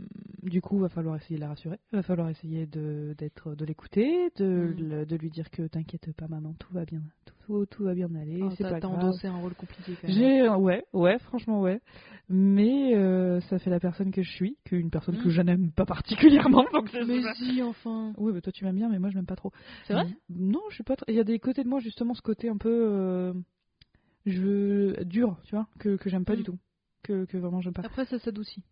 du coup, va falloir essayer de la rassurer. Va falloir essayer de, d'être, de l'écouter, de, Mm. le- de lui dire que t'inquiète pas, maman, tout va bien. Tout, tout, tout va bien aller. Ah, c'est t'as- pas T'as grave. endossé un rôle compliqué quand même. J'ai, euh, ouais, ouais, franchement, ouais. Mais euh, ça fait la personne que je suis, qu'une personne que Mm. je n'aime pas particulièrement. Donc Mais si, enfin. Oui, bah toi tu m'aimes bien, mais moi je m'aime pas trop. C'est vrai? Non, je suis pas. Il y a des côtés de moi justement ce côté un peu je dur, tu vois, que, que j'aime pas Mm. du tout, que, que vraiment j'aime pas. Après, ça s'adoucit.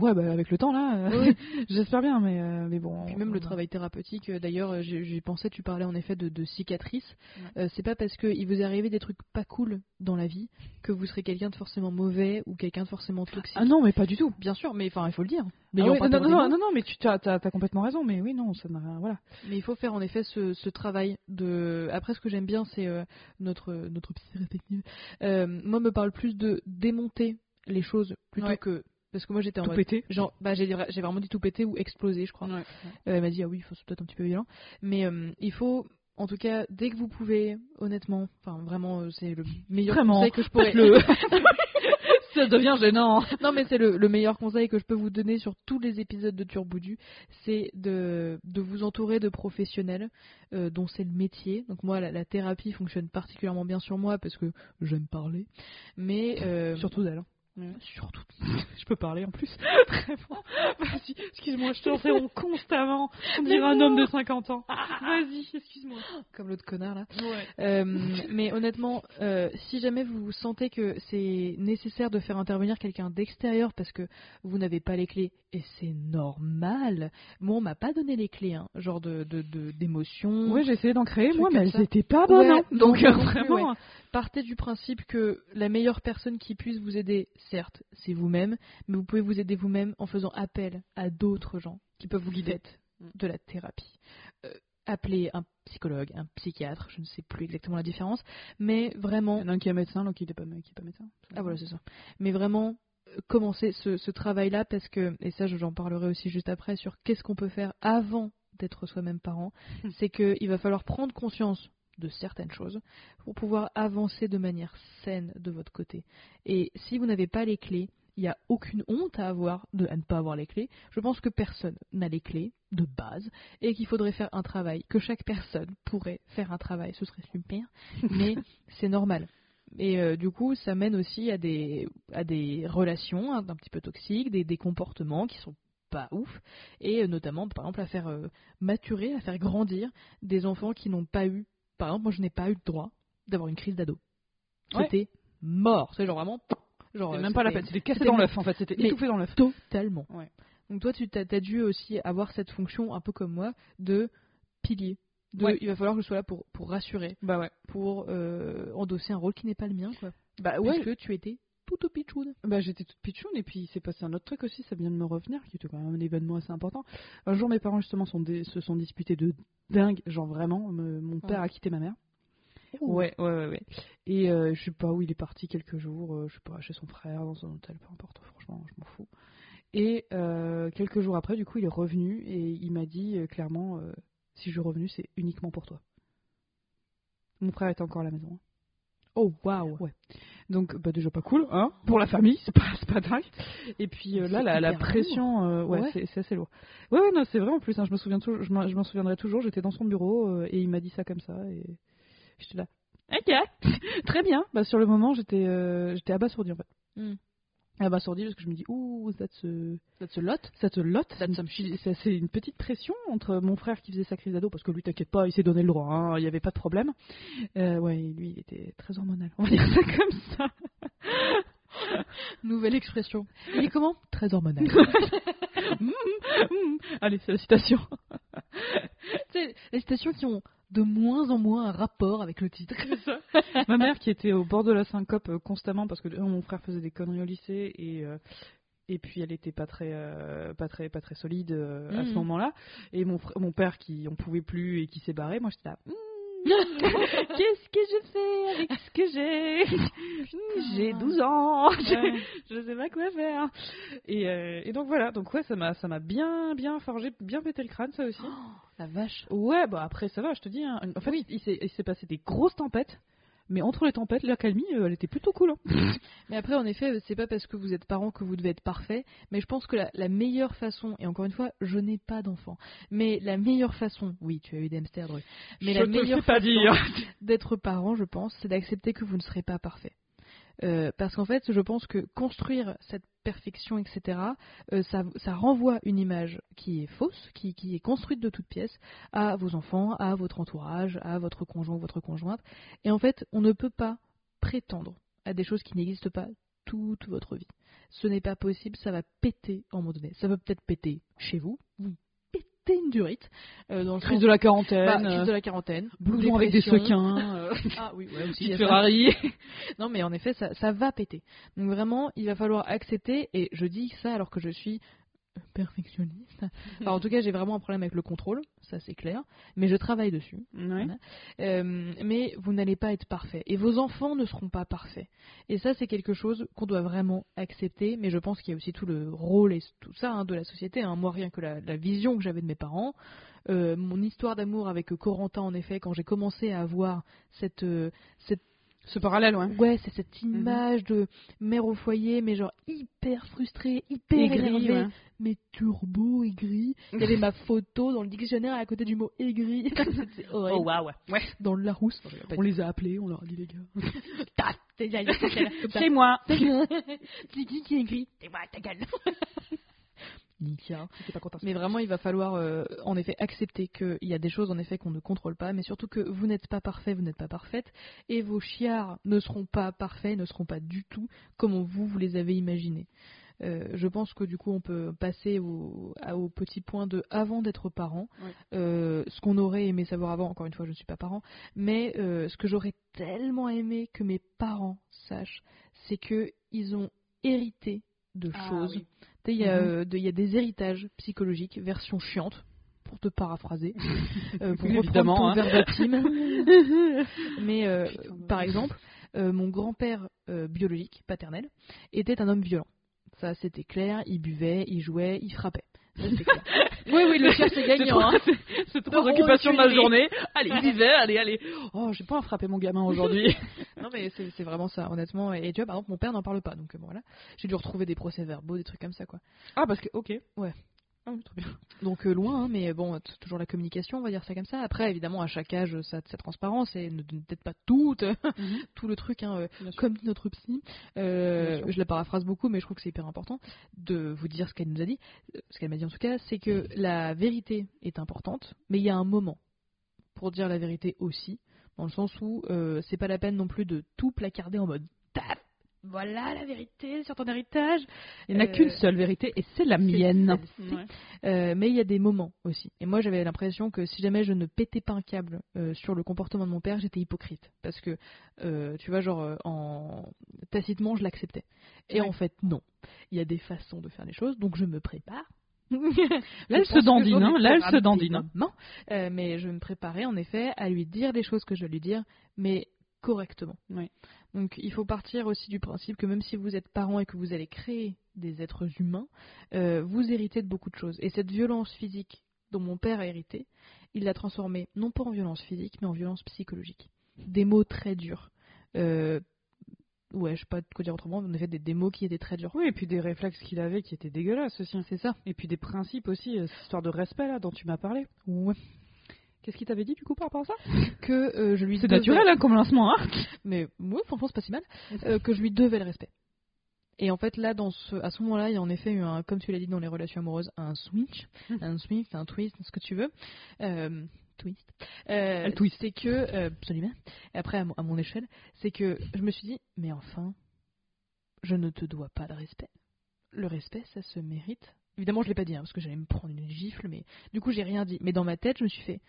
Ouais, bah avec le temps là, euh, Oui. j'espère bien, mais mais bon. Puis même le voilà. travail thérapeutique, euh, d'ailleurs, euh, j'ai pensé, tu parlais en effet de, de cicatrices. Euh, c'est pas parce qu'il vous est arrivé des trucs pas cool dans la vie que vous serez quelqu'un de forcément mauvais ou quelqu'un de forcément toxique. Ah non, mais pas du tout. Bien sûr, mais enfin, il faut le dire. Ah ouais, non, non, non, non, mais tu as, complètement raison, mais oui, non, ça n'a rien. Voilà. Mais il faut faire en effet ce, ce travail de. Après, ce que j'aime bien, c'est euh, notre notre psy respective. Euh, moi, me parle plus de démonter les choses plutôt Ouais. que parce que moi j'étais en Tout mode pété. genre bah j'ai vraiment dit tout péter ou exploser, je crois. Ouais. Euh, elle m'a dit ah oui, faut- c'est peut-être un petit peu violent, mais euh, il faut en tout cas dès que vous pouvez, honnêtement, enfin vraiment euh, c'est le meilleur Vraiment, conseil que je pourrais. ça devient gênant. non mais c'est le, le meilleur conseil que je peux vous donner sur tous les épisodes de Turboudu, c'est de, de vous entourer de professionnels euh, dont c'est le métier. Donc moi la, la thérapie fonctionne particulièrement bien sur moi parce que j'aime parler, mais euh, Hein. surtout Je peux parler en plus. Vraiment. Vas-y, excuse-moi, je t'interromps constamment. On dirait un homme de 50 ans. Vas-y, excuse-moi. comme l'autre connard là. Ouais. Euh, mais honnêtement, euh, si jamais vous sentez que c'est nécessaire de faire intervenir quelqu'un d'extérieur parce que vous n'avez pas les clés, et c'est normal. Moi, on m'a pas donné les clés, hein, genre de d'émotion. Ouais, j'ai essayé d'en créer, moi, mais elles étaient pas bonnes. Ouais, hein. Donc, euh, vraiment. Partez du principe que la meilleure personne qui puisse vous aider, certes, c'est vous-même, mais vous pouvez vous aider vous-même en faisant appel à d'autres gens qui peuvent vous guider. Faites de la thérapie. Euh, appelez un psychologue, un psychiatre, je ne sais plus exactement la différence, mais Il vraiment y en a un qui est médecin, l'autre qui n'est pas, qui est pas médecin. ah voilà, c'est ça. Mais vraiment, euh, commencer ce, ce travail-là parce que, et ça j'en parlerai aussi juste après, sur qu'est-ce qu'on peut faire avant d'être soi-même parent, c'est qu'il va falloir prendre conscience de certaines choses pour pouvoir avancer de manière saine de votre côté. Et si vous n'avez pas les clés, il n'y a aucune honte à avoir de à ne pas avoir les clés. Je pense que personne n'a les clés de base et qu'il faudrait faire un travail, que chaque personne pourrait faire un travail, ce serait super, mais c'est normal. Et euh, du coup, ça mène aussi à des, à des relations hein, un petit peu toxiques, des, des comportements qui sont pas ouf, et euh, notamment, par exemple, à faire euh, maturer, à faire grandir des enfants qui n'ont pas eu, par exemple, moi je n'ai pas eu le droit d'avoir une crise d'ado. Ouais. C'était mort, c'est genre vraiment, genre, même pas la c'était peine, c'était cassé dans l'œuf en fait, c'était étouffé dans l'œuf. Totalement. Ouais. Donc toi, tu t'as dû aussi avoir cette fonction, un peu comme moi, de pilier. De, Ouais. Il va falloir que je sois là pour, pour rassurer, Bah ouais. pour euh, endosser un rôle qui n'est pas le mien, quoi. Bah ouais. Puisque tu étais tout au pitchoun. Bah j'étais toute pitchoune et puis il s'est passé un autre truc aussi, ça vient de me revenir, qui était quand même un événement assez important. Un jour mes parents justement sont se sont disputés de dingue, genre vraiment, me- mon père a quitté ma mère. Ouais, ouais, ouais, ouais. Et euh, je sais pas où il est parti quelques jours, euh, je sais pas, chez son frère, dans un hôtel, peu importe, franchement, je m'en fous. Et euh, quelques jours après, du coup, il est revenu et il m'a dit clairement, si je suis revenu, c'est uniquement pour toi. Mon frère était encore à la maison. hein. Oh waouh. Ouais. Donc, bah, déjà pas cool, hein, pour la famille, c'est pas, pas dingue. Et puis euh, là, la, pression, euh, ouais, Ouais. C'est, assez lourd. Ouais, ouais, non, c'est vrai en plus, hein, je me souviens toujours, je m'en, souviendrai toujours, j'étais dans son bureau euh, et il m'a dit ça comme ça et j'étais là. Ok, très bien. Bah, sur le moment, j'étais, j'étais abasourdi en fait. Hmm. Abasourdi parce que je me dis, ouh, ça te, That's a lot. ça te lotte. C'est, une petite pression entre mon frère qui faisait sa crise d'ado, parce que lui, t'inquiète pas, il s'est donné le droit, hein, il n'y avait pas de problème. Euh, ouais, lui, il était très hormonal, on va dire ça comme ça. Nouvelle expression. Il est comment? Très hormonal. Mm, mm. Allez, c'est la citation. les citations qui ont de moins en moins un rapport avec le titre. Ma mère qui était au bord de la syncope euh, constamment parce que euh, mon frère faisait des conneries au lycée et euh, et puis elle était pas très euh, pas très pas très solide euh, à ce Mhm. moment-là et mon fr- mon père qui en pouvait plus et qui s'est barré moi j'étais là Hmm, qu'est-ce que je fais avec ce que j'ai j'ai 12 ans. Je, je sais pas quoi faire. Et, euh, et donc voilà. Donc ouais ça m'a ça m'a bien bien forgé bien pété le crâne ça aussi. La vache. Ouais, bah après ça va, je te dis. hein. En fait, s'est il s'est passé des grosses tempêtes, mais entre les tempêtes, la calmie, euh, elle était plutôt cool. hein. Mais après, en effet, c'est pas parce que vous êtes parent que vous devez être parfait. Mais je pense que la, la meilleure façon, et encore une fois, je n'ai pas d'enfant, mais la meilleure façon, oui, tu as eu des hamsters, mais Je la meilleure façon d'être parent, je pense, c'est d'accepter que vous ne serez pas parfait. Euh, parce qu'en fait, je pense que construire cette perfection, etc., euh, ça, ça renvoie une image qui est fausse, qui, est construite de toutes pièces, à vos enfants, à votre entourage, à votre conjoint ou votre conjointe. Et en fait, on ne peut pas prétendre à des choses qui n'existent pas toute votre vie. Ce n'est pas possible, ça va péter à un moment donné. Ça va peut-être péter chez vous, vous une durite, euh, dans le Crise sens- de la quarantaine, bah, euh, crise de la quarantaine, blouson avec des sequins, euh, Ah oui, ouais, aussi. Ferrari. Non, mais en effet, ça, ça va péter. Donc vraiment, il va falloir accepter, et je dis ça alors que je suis perfectionniste. Enfin, en tout cas, j'ai vraiment un problème avec le contrôle, ça c'est clair, mais je travaille dessus. Euh, mais vous n'allez pas être parfait, et vos enfants ne seront pas parfaits. Et ça, c'est quelque chose qu'on doit vraiment accepter, mais je pense qu'il y a aussi tout le rôle et tout ça hein, de la société. hein. Moi, rien que la, la vision que j'avais de mes parents, euh, mon histoire d'amour avec Corentin, en effet, quand j'ai commencé à avoir cette, euh, cette Ce parallèle, ouais. Ouais, c'est cette Mhm. image de mère au foyer, mais genre hyper frustrée, hyper Aigri, énervée, ouais. mais turbo aigri. Il y avait ma photo dans le dictionnaire à côté du mot aigri. c'est horrible. Oh waouh. Ouais. Dans le Larousse. On les a appelés, on leur a dit les gars. Ta- C'est moi. C'est qui qui écrit C'est moi, ta gueule. Mais vraiment, il va falloir euh, en effet accepter qu'il y a des choses en effet qu'on ne contrôle pas, mais surtout que vous n'êtes pas parfait, vous n'êtes pas parfaite, et vos chiards ne seront pas parfaits, ne seront pas du tout comme vous, vous les avez imaginés. Euh, je pense que du coup, on peut passer au, petit point de avant d'être parent. Euh, ce qu'on aurait aimé savoir avant. Encore une fois, je ne suis pas parent, mais euh, ce que j'aurais tellement aimé que mes parents sachent, c'est que ils ont hérité de Ah choses. oui. Tu sais, Il y, a, Mhm. euh, de- il y a des héritages psychologiques, version chiante, pour te paraphraser, euh, pour reprendre ton hein. verbatim. Mais euh, Putain par exemple, euh, mon grand-père biologique, paternel, était un homme violent. Ça, c'était clair, il buvait, il jouait, il frappait. Ça, c'est clair. oui, oui, le chien, c'est gagnant. hein. c'est trop Non, d'occupation de ma journée. Allez, il vivait, allez, allez. Oh, j'ai pas à frapper mon gamin aujourd'hui. Non, mais c'est vraiment ça, honnêtement. Et tu vois, par exemple, mon père n'en parle pas, donc euh, bon, voilà. J'ai dû retrouver des procès-verbaux, des trucs comme ça, quoi. Ah, parce que, ok. Ouais. Ah oui, trop bien. Donc euh, loin, hein, mais bon, toujours la communication, on va dire ça comme ça. Après, évidemment, à chaque âge, ça, sa transparence, et ne- peut-être pas toute, tout le truc, hein, euh, comme dit notre psy. Euh, je la paraphrase beaucoup, mais je trouve que c'est hyper important de vous dire ce qu'elle nous a dit. Ce qu'elle m'a dit en tout cas, c'est que la vérité est importante, mais il y a un moment pour dire la vérité aussi, dans le sens où euh, c'est pas la peine non plus de tout placarder en mode taf, voilà la vérité sur ton héritage. Il n'y en a Euh, qu'une seule vérité et c'est la mienne. Euh, mais il y a des moments aussi. Et moi, j'avais l'impression que si jamais je ne pétais pas un câble euh, sur le comportement de mon père, j'étais hypocrite. Parce que, euh, tu vois, genre, en tacitement, je l'acceptais. Et Ouais. en fait, non. Il y a des façons de faire les choses, donc je me prépare. Là, elle se dandine, hein. Là, elle se dandine. hein. moments. Euh, mais je me préparais, en effet, à lui dire les choses que je dois lui dire, mais correctement. Oui. Donc il faut partir aussi du principe que même si vous êtes parent et que vous allez créer des êtres humains, euh, vous héritez de beaucoup de choses. Et cette violence physique dont mon père a hérité, il l'a transformée non pas en violence physique, mais en violence psychologique. Des mots très durs. Euh, ouais, je sais pas quoi dire autrement, mais en effet des, des mots qui étaient très durs. Oui, et puis des réflexes qu'il avait qui étaient dégueulasses aussi. C'est ça. Et puis des principes aussi, euh, cette histoire de respect là dont tu m'as parlé. Ouais. Qu'est-ce qu'il t'avait dit du coup par rapport à ça Que euh, je lui C'est devais- naturel hein, comme lancement, hein mais ouais, franchement, c'est pas si mal, euh, que je lui devais le respect. Et en fait, là, dans ce, à ce moment-là, il y a en effet eu un, comme tu l'as dit dans les relations amoureuses, un switch, un switch, un twist, ce que tu veux. Euh, twist. Euh, twist. C'est que, euh, absolument. Et après, à mon, à mon échelle, c'est que je me suis dit, mais enfin, je ne te dois pas de respect. Le respect, ça se mérite. Évidemment, je l'ai pas dit, hein, parce que j'allais me prendre une gifle, mais du coup, j'ai rien dit. Mais dans ma tête, je me suis fait,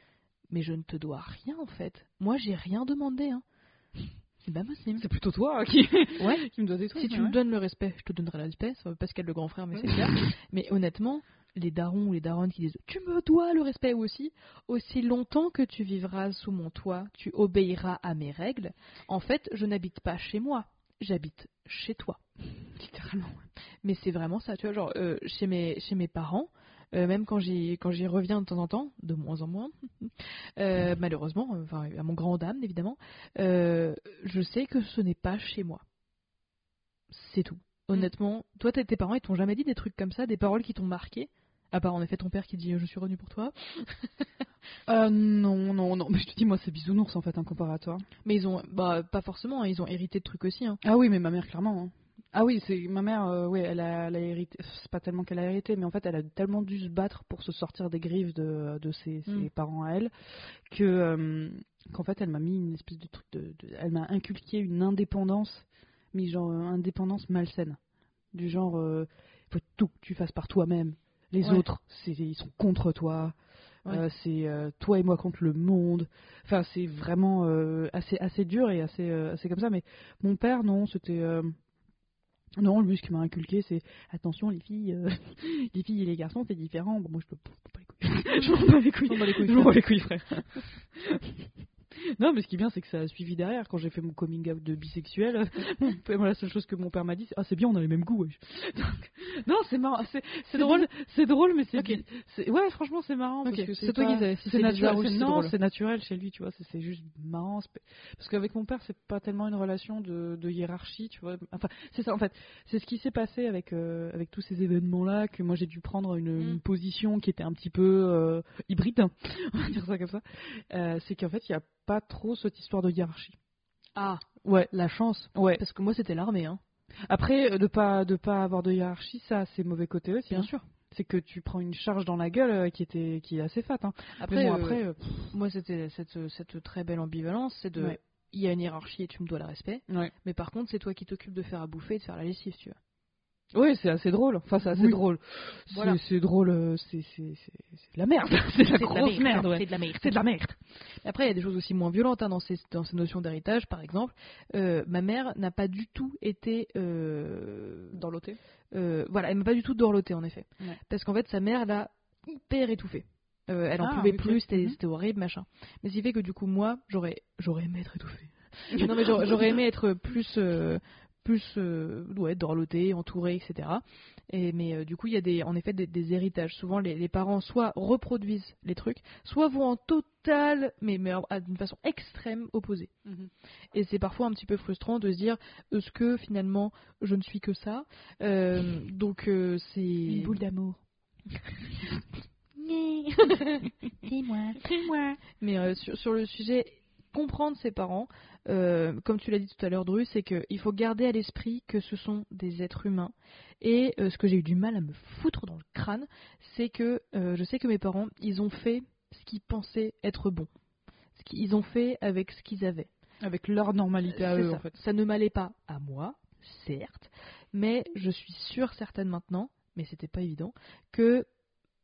mais je ne te dois rien en fait. Moi, j'ai rien demandé. Hein. C'est pas possible. C'est plutôt toi qui, Ouais. qui me dois des trucs. Si tu me donnes le respect, je te donnerai le respect. Ça veut pas ce qu'elle le grand frère, mais c'est clair. Mais honnêtement, les darons ou les daronnes qui disent tu me dois le respect aussi, aussi longtemps que tu vivras sous mon toit, tu obéiras à mes règles. En fait, je n'habite pas chez moi, j'habite chez toi. Littéralement. Mais c'est vraiment ça, tu vois, genre euh, chez mes chez mes parents. Euh, même quand j'y quand j'y reviens de temps en temps, de moins en moins, euh, malheureusement, euh, enfin à mon grand dame évidemment, euh, je sais que ce n'est pas chez moi. C'est tout. Honnêtement, toi, t'es- parents, ils t'ont jamais dit des trucs comme ça, des paroles qui t'ont marqué? À part en effet ton père qui dit Je suis revenu pour toi. Euh, non, non, non. Mais je te dis, moi, c'est bisounours en fait, un comparatoire. Mais ils ont, bah, pas forcément, hein, ils ont hérité de trucs aussi. Hein. Ah oui, mais ma mère, clairement. hein. Ah oui, c'est ma mère, euh, ouais, elle a, elle a hérité. C'est pas tellement qu'elle a hérité, mais en fait, elle a tellement dû se battre pour se sortir des griffes de, de ses, ses Mm. parents à elle, que euh, qu'en fait, elle m'a mis une espèce de truc de, de- elle m'a inculqué une indépendance, mais genre euh, indépendance malsaine, du genre, il faut tout que tu fasses par toi-même. Les Ouais. autres, c'est, ils sont contre toi. Ouais. C'est toi et moi contre le monde. Enfin, c'est vraiment assez assez dur et assez assez comme ça. Mais mon père, non, c'était non, ce qui m'a inculqué, c'est attention les filles, euh, les filles et les garçons, c'est différent. Bon, moi je peux pas les couilles. je m'en bats les couilles. Je m'en bats les couilles, Je m'en bats les couilles, frère. Non, mais ce qui est bien, c'est que ça a suivi derrière. Quand j'ai fait mon coming out de bisexuel, la seule chose que mon père m'a dit, c'est Ah, c'est bien, on a les mêmes goûts. wesh. Donc, non, c'est marrant. C'est drôle, c'est drôle, mais c'est. Ouais, franchement, c'est marrant. Ok, parce que c'est toi pas- qui sais si c'est naturel. Non, c'est naturel chez lui, tu vois. c'est- juste marrant. Parce qu'avec mon père, c'est pas tellement une relation de, de hiérarchie, tu vois. Enfin, c'est ça, en fait. C'est ce qui s'est passé avec, euh, avec tous ces événements-là, que moi j'ai dû prendre une, Mm. une position qui était un petit peu euh, hybride, on va dire ça comme ça. Euh, c'est qu'en fait, il n'y a pas trop cette histoire de hiérarchie. Ah, Ouais, la chance. ouais. Parce que moi, c'était l'armée. Hein. Après, euh, de pas de pas avoir de hiérarchie, ça, c'est mauvais côté aussi. Bien hein. sûr. C'est que tu prends une charge dans la gueule euh, qui était qui est assez fat. Hein. Après, bon, euh, après, euh, moi, c'était cette, cette très belle ambivalence c'est de. Ouais. Il y a une hiérarchie et tu me dois le respect. ouais. Mais par contre, c'est toi qui t'occupes de faire à bouffer et de faire la lessive, tu vois. Oui, c'est assez drôle. Enfin, c'est assez Oui. drôle. C'est- Voilà. Drôle. euh, C'est de la merde. c'est de la grosse merde. ouais. C'est de la merde. C'est de la merde. Après, il y a des choses aussi moins violentes hein, dans, ces, dans ces notions d'héritage, par exemple. Euh, ma mère n'a pas du tout été. euh, l'OT. euh, voilà, elle m'a pas du tout dorlotée, en effet. Ouais. Parce qu'en fait, sa mère l'a hyper étouffée. Euh, elle en Ah, pouvait plus, c'était Mhm. c'était horrible, machin. Mais ce qui fait que du coup, moi, j'aurais aimé être étouffée. non, mais j'aurais j'aurais aimé être plus. euh, plus euh, ouais, dorlotée, entourée, etc. Et, mais euh, du coup, il y a des, en effet des, des héritages. Souvent, les, les parents soit reproduisent les trucs, soit vont en total, mais, mais à- d'une façon extrême opposée. Et c'est parfois un petit peu frustrant de se dire est-ce que finalement je ne suis que ça? Euh, Donc euh, c'est. Une boule d'amour. c'est moi. C'est moi. Mais sur, sur le sujet comprendre ses parents, euh, comme tu l'as dit tout à l'heure, Dru, c'est qu'il faut garder à l'esprit que ce sont des êtres humains. Et euh, ce que j'ai eu du mal à me foutre dans le crâne, c'est que euh, je sais que mes parents, ils ont fait ce qu'ils pensaient être bon. Ce qu'ils ont fait avec ce qu'ils avaient. Avec leur normalité à C'est eux, ça. en fait. Ça ne m'allait pas à moi, certes, mais je suis sûre certaine maintenant, mais c'était pas évident, que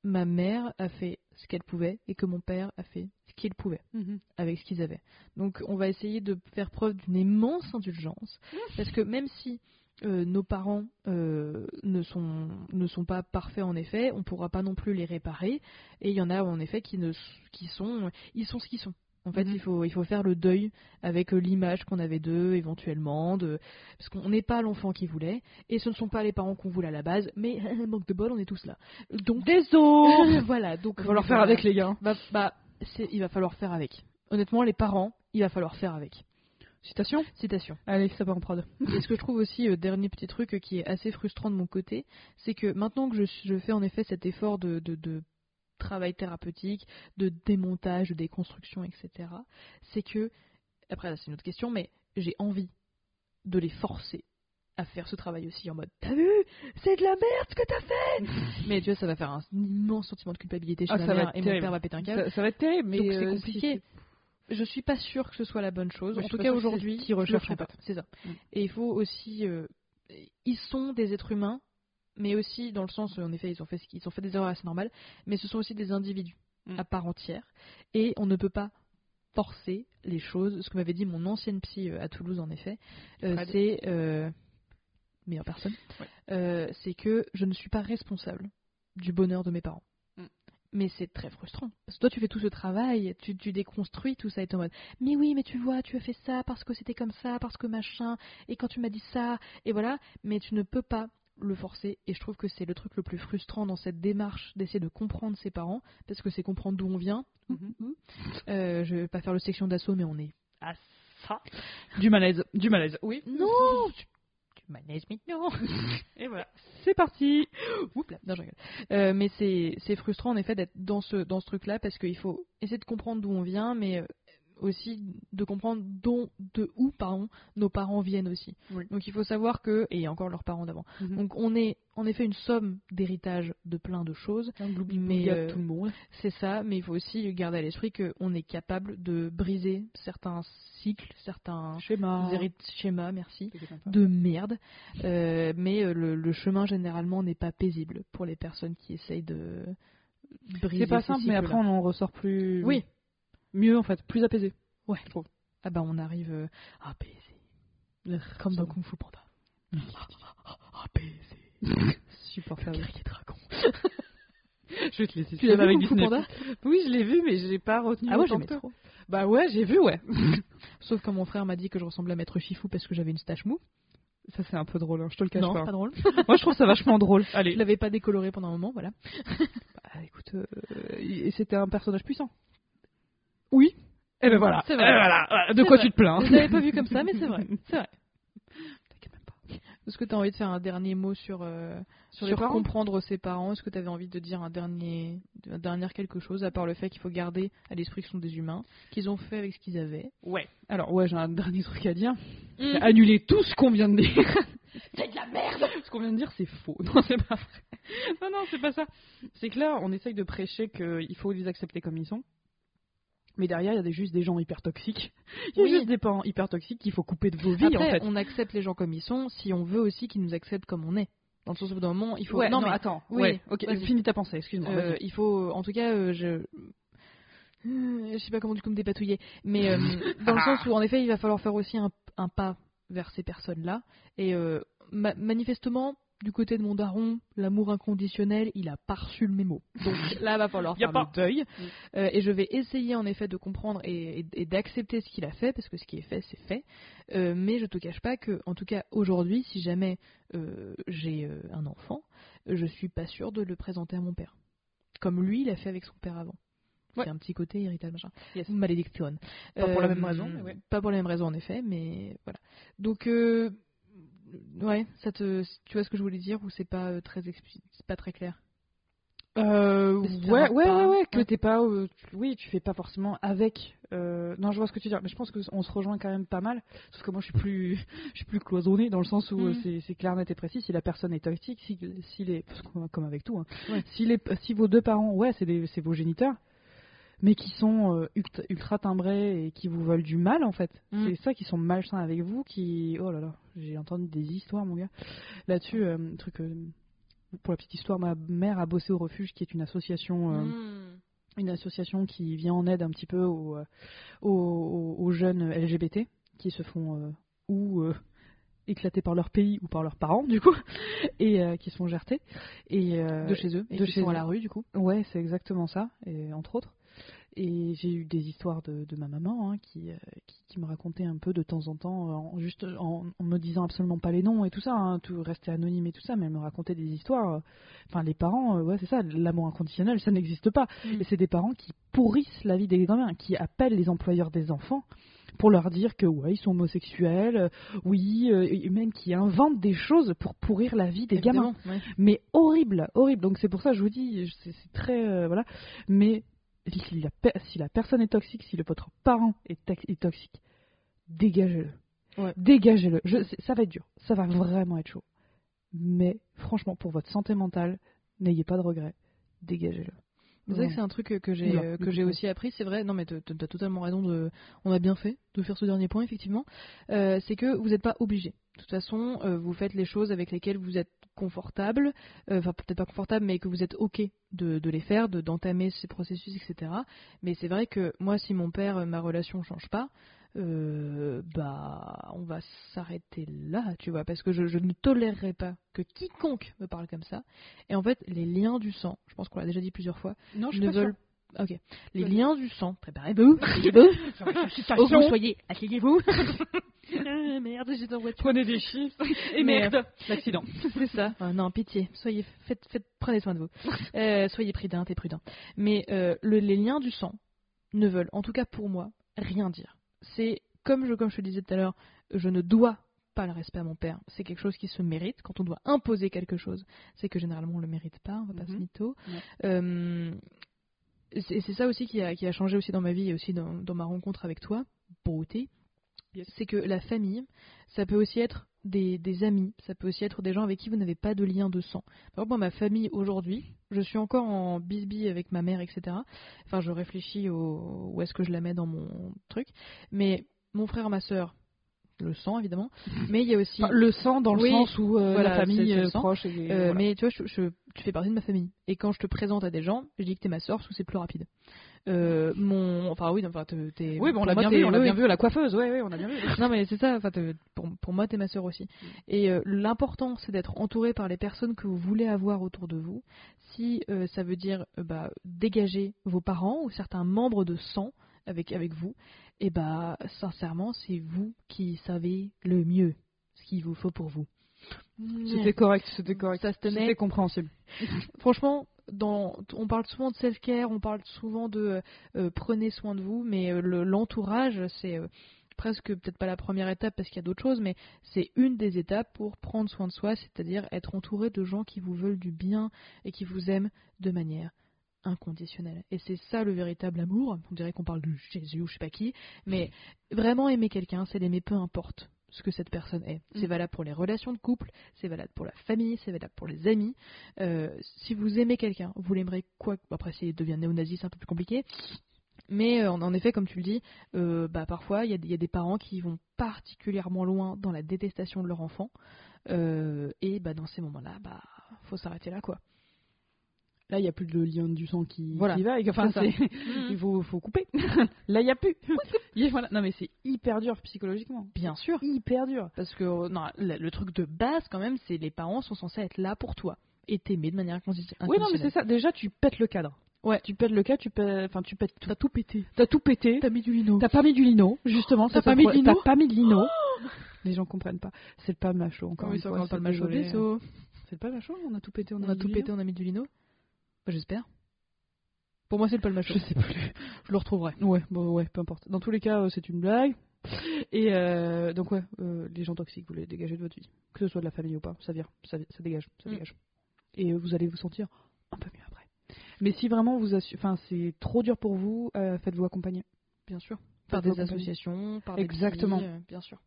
ma mère a fait ce qu'elle pouvait et que mon père a fait ce qu'il pouvait avec ce qu'ils avaient. Donc on va essayer de faire preuve d'une immense indulgence, parce que même si euh, nos parents euh, ne, sont, ne sont pas parfaits en effet, on ne pourra pas non plus les réparer, et il y en a en effet qui, ne, qui sont, ils sont ce qu'ils sont. En fait, Mhm. il, faut, il faut faire le deuil avec euh, l'image qu'on avait d'eux, éventuellement, de... parce qu'on n'est pas l'enfant qu'ils voulaient, et ce ne sont pas les parents qu'on voulait à la base, mais manque de bol, on est tous là. Donc, Désolé voilà, donc Il va falloir faire avec les gars. bah, bah, il va falloir faire avec. Honnêtement, les parents, il va falloir faire avec. Citation? Citation. Allez, ça part en prod. Et ce que je trouve aussi, euh, dernier petit truc euh, qui est assez frustrant de mon côté, c'est que maintenant que je, je fais en effet cet effort de, de- de travail thérapeutique, de démontage, de déconstruction, etc., c'est que, après c'est une autre question, mais j'ai envie de les forcer à faire ce travail aussi en mode T'as vu? C'est de la merde ce que t'as fait Mais tu vois, ça va faire un immense sentiment de culpabilité chez Ah, ma ça mère et mon terrible. père va péter un câble. Ça, ça va être terrible, mais Donc c'est euh, compliqué. Je suis pas sûre que ce soit la bonne chose. En tout cas aujourd'hui, le recherchent, pas. C'est ça. Et il faut aussi, euh, ils sont des êtres humains, mais aussi dans le sens, en effet, ils ont fait, ils ont fait des erreurs assez normales, mais ce sont aussi des individus. Mm. à part entière et on ne peut pas forcer les choses. Ce que m'avait dit mon ancienne psy euh, à Toulouse, en effet, euh, c'est euh, meilleure personne. Ouais. euh, c'est que je ne suis pas responsable du bonheur de mes parents. Mm. Mais c'est très frustrant. Parce que toi, tu fais tout ce travail, tu, tu déconstruis tout ça et t'es en mode Mais oui, mais tu vois, tu as fait ça parce que c'était comme ça, parce que machin, et quand tu m'as dit ça, et voilà. Mais tu ne peux pas le forcer. Et je trouve que c'est le truc le plus frustrant dans cette démarche d'essayer de comprendre ses parents, parce que c'est comprendre d'où on vient. Mhm. Euh, je vais pas faire le section d'assaut, mais on est Ah, ça. Du malaise. Du malaise. Oui. Non Tu, tu manaises maintenant Et voilà. C'est parti. Oups là, non, je rigole. Euh, mais c'est c'est frustrant en effet d'être dans ce, dans ce truc-là parce qu'il faut essayer de comprendre d'où on vient, mais euh, aussi de comprendre dont, de où pardon, nos parents viennent aussi. Oui. Donc il faut savoir que, et encore leurs parents d'avant, Donc, donc on est en effet une somme d'héritage de plein de choses, mais euh, tout le monde. c'est ça, mais il faut aussi garder à l'esprit qu'on est capable de briser certains cycles, certains Schéma. hérit- schémas, merci, de merde. Euh, mais euh, le, le chemin généralement n'est pas paisible pour les personnes qui essayent de briser. C'est pas simple, mais après on en ressort plus. Oui. Mieux en fait, plus apaisé. Ouais, je trouve. Ah bah on arrive euh, apaisé. Comme dans Kung Fu Panda. Apaisé. Supportable. Guerrier dragon. Je vais te laisser. Tu l'as vu avec Kung Fu Disney. Panda? Oui, je l'ai vu, mais j'ai pas retenu. Ah autant j'aimais trop. Bah ouais, j'ai vu, ouais. Sauf quand mon frère m'a dit que je ressemblais à Maître Chifou parce que j'avais une stache mou. Ça c'est un peu drôle, hein, je te le cache Non, pas. pas drôle. Moi je trouve ça vachement drôle. Je Allez. l'avais pas décoloré pendant un moment, voilà. Bah, écoute, euh, c'était un personnage puissant. Oui. Et ben voilà. Vrai. Eh ben voilà. De quoi vrai. tu te plains? Je l'avais pas vu comme ça, mais c'est vrai. C'est vrai. Est-ce que tu as envie de faire un dernier mot sur, euh, Sur les parents? comprendre ses parents? Est-ce que tu avais envie de dire un dernier, un dernier quelque chose, à part le fait qu'il faut garder à l'esprit que ce sont des humains, qu'ils ont fait avec ce qu'ils avaient? Ouais. Alors ouais, j'ai un dernier truc à dire. Mm. Annuler tout ce qu'on vient de dire. C'est de la merde Ce qu'on vient de dire, c'est faux. Non, c'est pas vrai. Non, non, c'est pas ça. C'est que là, on essaye de prêcher qu'il faut les accepter comme ils sont. Mais derrière, il y a des- juste des gens hyper toxiques. Il y a Oui. juste des parents hyper toxiques qu'il faut couper de vos vies, Après, en fait. on accepte les gens comme ils sont si on veut aussi qu'ils nous acceptent comme on est. Dans le sens où, d'un moment, il faut. Ouais, non, mais attends. oui, ouais, ok, finis ta pensée, excuse-moi. Euh, il faut, en tout cas, euh, je. Euh, Je sais pas comment du coup me dépatouiller, mais euh, dans le sens où en effet il va falloir faire aussi un, un pas vers ces personnes-là. Et euh, ma- manifestement, du côté de mon daron, l'amour inconditionnel, il a pas reçu le mémo. Donc là, va falloir faire pas. le deuil. Mm. Euh, et je vais essayer en effet de comprendre et, et- et d'accepter ce qu'il a fait, parce que ce qui est fait, c'est fait. Euh, mais je te cache pas que, en tout cas aujourd'hui, si jamais euh, j'ai un enfant, je suis pas sûre de le présenter à mon père. Comme lui, il a fait avec son père avant. Ouais. C'est un petit côté héritage machin. Yes. Malédiction. Pas pour la même raison, mais ouais. Pas pour la même raison en effet, mais voilà. Donc ouais, ça te, tu vois ce que je voulais dire ou c'est pas euh, très c'est pas très clair? Euh, ouais, ouais, ouais, ouais, que t'es pas, euh, tu- oui, tu fais pas forcément avec. euh, non, je vois ce que tu veux dire, mais je pense que on se rejoint quand même pas mal. Sauf que moi, je suis plus, je suis plus cloisonné dans le sens où euh, c'est- clair, net et précis. Si la personne est toxique, si, si les, parce qu'on- comme avec tout, hein, Ouais. si les, si vos deux parents, ouais, c'est vos géniteurs, mais qui sont euh, ultra, timbrés et qui vous veulent du mal en fait. Mhm. C'est ça qui sont malsains avec vous, qui, oh là là, j'ai entendu des histoires, mon gars. Là-dessus, euh, truc. euh, pour la petite histoire, ma mère a bossé au refuge, qui est une association, euh, Mm. une association qui vient en aide un petit peu aux, aux, aux- jeunes LGBT qui se font ou éclatés par leur pays ou par leurs parents du coup et euh, qui se font gerter et euh, de chez eux et de qui chez sont à eux. la rue du coup. Ouais, c'est exactement ça, et entre autres. Et j'ai eu des histoires de, de ma maman hein, qui, euh, qui, qui me racontait un peu de temps en temps, en, juste en, en me disant absolument pas les noms et tout ça, hein, tout rester anonyme et tout ça, mais elle me racontait des histoires. euh, Enfin, les parents, euh, ouais, c'est ça, l'amour inconditionnel, ça n'existe pas. Mm. Et c'est des parents qui pourrissent la vie des gamins, qui appellent les employeurs des enfants pour leur dire que ouais, ils sont homosexuels, euh, oui, euh, et même qui inventent des choses pour pourrir la vie des gamins ouais. mais horrible, horrible. Donc c'est pour ça que je vous dis, c'est c'est très euh, voilà. Mais si la, pe- si la personne est toxique, si le, votre parent est, toxique, dégagez-le. Ouais. Dégagez-le. Ça va être dur, ça va vraiment être chaud. Mais franchement, pour votre santé mentale, n'ayez pas de regrets. Dégagez-le. C'est vrai que c'est un truc que- j'ai euh, que j'ai aussi appris, c'est vrai. Non mais t'as t'as totalement raison de. On a bien fait de faire ce dernier point effectivement. Euh, c'est que vous n'êtes pas obligé. De toute façon, euh, vous faites les choses avec lesquelles vous êtes confortable, euh, enfin peut-être pas confortable, mais que vous êtes ok de, de les faire, de d'entamer ces processus, etc. Mais c'est vrai que moi, si mon père, euh, ma relation change pas, euh, bah on va s'arrêter là, tu vois, parce que je, je ne tolérerai pas que quiconque me parle comme ça. Et en fait, les liens du sang, je pense qu'on l'a déjà dit plusieurs fois, Non, je ne veulent Ok. Les liens du sang, préparez-vous, asseyez-vous. Au vous soyez, asseyez-vous. Ah, merde, j'étais en voiture. Prenez des chiffres. Et merde, l'accident. C'est ça. Euh, non, pitié. Soyez, faites, faites, prenez soin de vous. Euh, soyez prudente et prudent. Mais euh, le- les liens du sang ne veulent, en tout cas pour moi, rien dire. C'est comme je, comme je te disais tout à l'heure, je ne dois pas le respect à mon père. C'est quelque chose qui se mérite. Quand on doit imposer quelque chose, c'est que généralement on le mérite pas. On va pas se Mhm. mytho. Ouais. Euh, c'est c'est ça aussi qui a, qui a changé aussi dans ma vie et aussi dans, dans ma rencontre avec toi, beauté. Yes. C'est que la famille, ça peut aussi être des, des amis, ça peut aussi être des gens avec qui vous n'avez pas de lien de sang. Par exemple, moi, ma famille aujourd'hui, je suis encore en bisbille avec ma mère, etc. Enfin, je réfléchis au, où est-ce que je la mets dans mon truc. Mais mon frère, ma soeur, le sang évidemment. Mais il y a aussi. Enfin, le sang dans le Oui, sens où euh, voilà, la c'est- famille euh, sang. proche et Euh, voilà. Mais tu vois, je, je- tu fais partie de ma famille. Et quand je te présente à des gens, je dis que t'es ma soeur, parce que c'est plus rapide. Euh, mon, enfin oui, enfin t'es. t'es- oui, bon, on l'a moi, bien t'es- vu, on l'a oui, bien vu la coiffeuse, ouais, ouais, on a bien vu. Non mais c'est ça. Enfin, pour, pour moi, t'es ma soeur aussi. Et euh, l'important, c'est d'être entouré par les personnes que vous voulez avoir autour de vous. Si euh, ça veut dire euh, bah, dégager vos parents ou certains membres de sang avec avec vous, et bah sincèrement, c'est vous qui savez le mieux ce qu'il vous faut pour vous. C'était correct, c'était correct. Ça se tenait. C'était compréhensible. Franchement, dans, on parle souvent de self-care, on parle souvent de euh, prenez soin de vous, mais euh, le- l'entourage, c'est euh, presque peut-être pas la première étape parce qu'il y a d'autres choses, mais c'est une des étapes pour prendre soin de soi, c'est-à-dire être entouré de gens qui vous veulent du bien et qui vous aiment de manière inconditionnelle. Et c'est ça le véritable amour. On dirait qu'on parle de Jésus ou je sais pas qui, mais vraiment aimer quelqu'un, c'est l'aimer peu importe ce que cette personne est. C'est Mm. valable pour les relations de couple, c'est valable pour la famille, c'est valable pour les amis. Euh, si vous aimez quelqu'un, vous l'aimerez quoi Après, s'il devient néo-nazi, c'est un peu plus compliqué. Mais euh, en, effet, comme tu le dis, euh, bah, parfois, il y, a des- il y a des parents qui vont particulièrement loin dans la détestation de leur enfant. Et bah, dans ces moments-là, bah, faut s'arrêter là, quoi. Là, il n'y a plus de lien du sang qui, Voilà. qui va. et- Enfin, C'est ça. c'est- il faut, faut couper. Là, il n'y a plus. Voilà. Non, mais c'est hyper dur psychologiquement. Bien sûr. Hyper dur. Parce que non, le, truc de base, quand même, c'est les parents sont censés être là pour toi et t'aimer de manière incondi- inconditionnelle. Oui, non, mais c'est ça. Déjà, tu pètes le cadre. Ouais. Tu pètes le cadre, tu pètes. Enfin, tu pètes. T'as tout pété. T'as tout pété. T'as mis du lino. T'as pas mis du lino, justement. T'as pas mis pourrait- lino T'as pas mis de lino. Les gens comprennent pas. C'est le pas macho encore Oui, une c'est fois. pas le macho. C'est pas macho. On a tout pété. On, On a, a mis tout du pété, lino on a mis du lino J'espère. Pour moi, c'est le palmacho. Je sais plus. Je le retrouverai. Ouais, bon, ouais, peu importe. Dans tous les cas, euh, c'est une blague. Et euh, donc ouais, euh, les gens toxiques, vous les dégagez de votre vie, que ce soit de la famille ou pas, ça vient, ça, ça dégage, ça Mm. dégage. Et vous allez vous sentir un peu mieux après. Mais si vraiment vous, enfin c'est trop dur pour vous, euh, faites-vous accompagner. Bien sûr. Par des accompagner. associations, par des Exactement. bien sûr.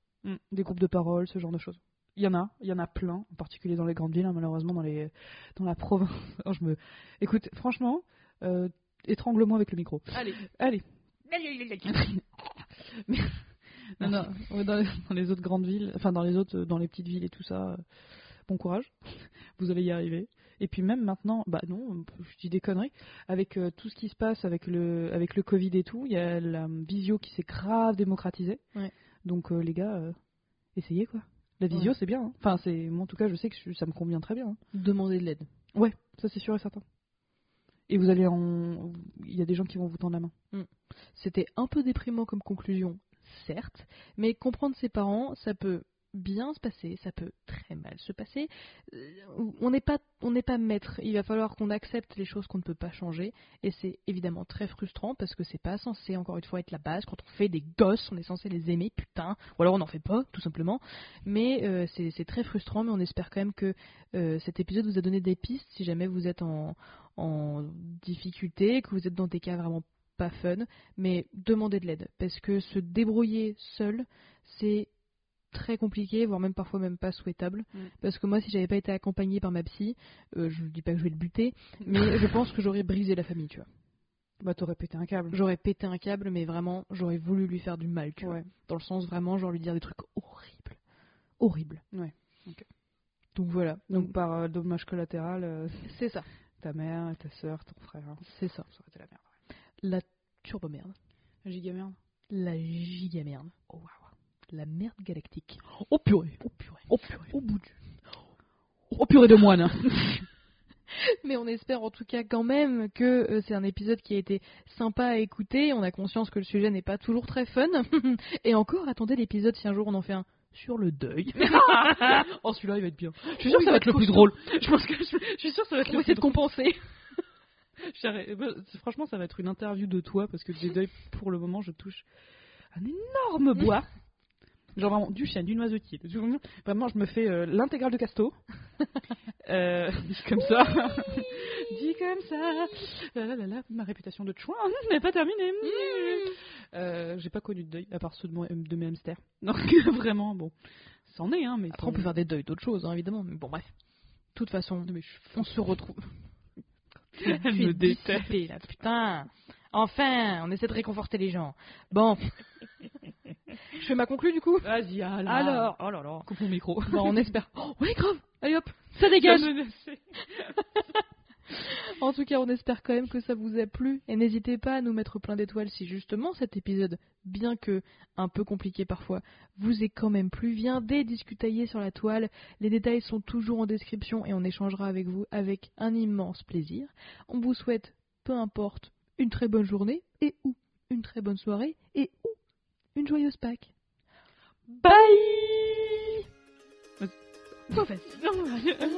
Des groupes de parole, ce genre de choses. Il y en a, il y en a plein, en particulier dans les grandes villes, hein, malheureusement dans les, dans la province. Je me, écoute, franchement, euh, étrangle-moi avec le micro. Allez. Allez. Mais- non, non, ouais, dans, les, dans les autres grandes villes, enfin dans les autres, dans les petites villes et tout ça, euh, bon courage, vous allez y arriver. Et puis même maintenant, bah non, je dis des conneries, avec euh, tout ce qui se passe avec le, avec le Covid et tout, il y a la visio qui s'est grave démocratisée. Ouais. Donc euh, les gars, euh, essayez quoi. La visio Ouais. c'est bien. hein. Enfin c'est, moi en tout cas je sais que je- ça me convient très bien. hein. Demander de l'aide. Ouais, ça c'est sûr et certain. Et vous allez en, il y a des gens qui vont vous tendre la main. C'était un peu déprimant comme conclusion, certes, mais comprendre ses parents, ça peut bien se passer, ça peut très mal se passer. Euh, On n'est pas, pas maître. Il va falloir qu'on accepte les choses qu'on ne peut pas changer, et c'est évidemment très frustrant parce que c'est pas censé encore une fois être la base. Quand on fait des gosses, on est censé les aimer, putain, ou alors on n'en fait pas, tout simplement. Mais euh, c'est c'est très frustrant, mais on espère quand même que euh, cet épisode vous a donné des pistes si jamais vous êtes en, en difficulté, que vous êtes dans des cas vraiment pas fun, mais demandez de l'aide parce que se débrouiller seul, c'est très compliqué, voire même parfois même pas souhaitable. Mm. Parce que moi, si j'avais pas été accompagnée par ma psy, euh, je dis pas que je vais le buter, mais je pense que j'aurais brisé la famille, tu vois. Bah t'aurais pété un câble. J'aurais pété un câble, mais vraiment, j'aurais voulu lui faire du mal, tu vois. Dans le sens vraiment, genre lui dire des trucs horribles. Horribles. Ouais. Donc voilà. Donc par euh, dommage collatéral, euh, C'est ça. ta mère, ta soeur, ton frère, hein. C'est ça. ça aurait été la merde. La turbo merde. La giga merde. La giga merde. Oh waouh. La merde galactique. Oh purée. Oh purée. Oh purée. Au bout du. Oh purée de moine. Mais on espère en tout cas quand même que euh, c'est un épisode qui a été sympa à écouter. On a conscience que le sujet n'est pas toujours très fun. Et encore, attendez l'épisode si un jour on en fait un sur le deuil. oh celui-là il va être bien. Je suis sûre Oui, que ça va être le plus drôle. Je pense que je, je suis sûre que ça va être On le va essayer de compenser. Bah, Franchement, ça va être une interview de toi parce que des deuils, pour le moment, je touche un énorme bois. Genre vraiment du chien, du noisetier. Vraiment, je me fais euh, l'intégrale de Casto. euh, dit comme ça. dit comme ça. La, la, la, la, ma réputation de chouin n'est pas terminée. Euh, J'ai pas connu de deuil, à part ceux de, moi- de mes hamsters. Donc vraiment, bon. C'en est, hein, mais. Après, on peut faire des deuils d'autres choses, hein, évidemment. Mais bon, bref. De toute façon, Non, mais je- on se retrouve. Elle es me déteste. là, putain. Enfin, on essaie de réconforter les gens. Bon. Je fais ma conclue du coup Vas-y, alors. Alors. Oh là là. Coupe mon micro. Bon, on espère. Oh, ouais, grave. Allez hop, ça dégage. En tout cas, on espère quand même que ça vous a plu et n'hésitez pas à nous mettre plein d'étoiles si justement cet épisode, bien que un peu compliqué parfois, vous est quand même plu. Viendez discutailler sur la toile. Les détails sont toujours en description et on échangera avec vous avec un immense plaisir. On vous souhaite, peu importe, une très bonne journée et ou une très bonne soirée et une joyeuse Pâques. Bye vas-y.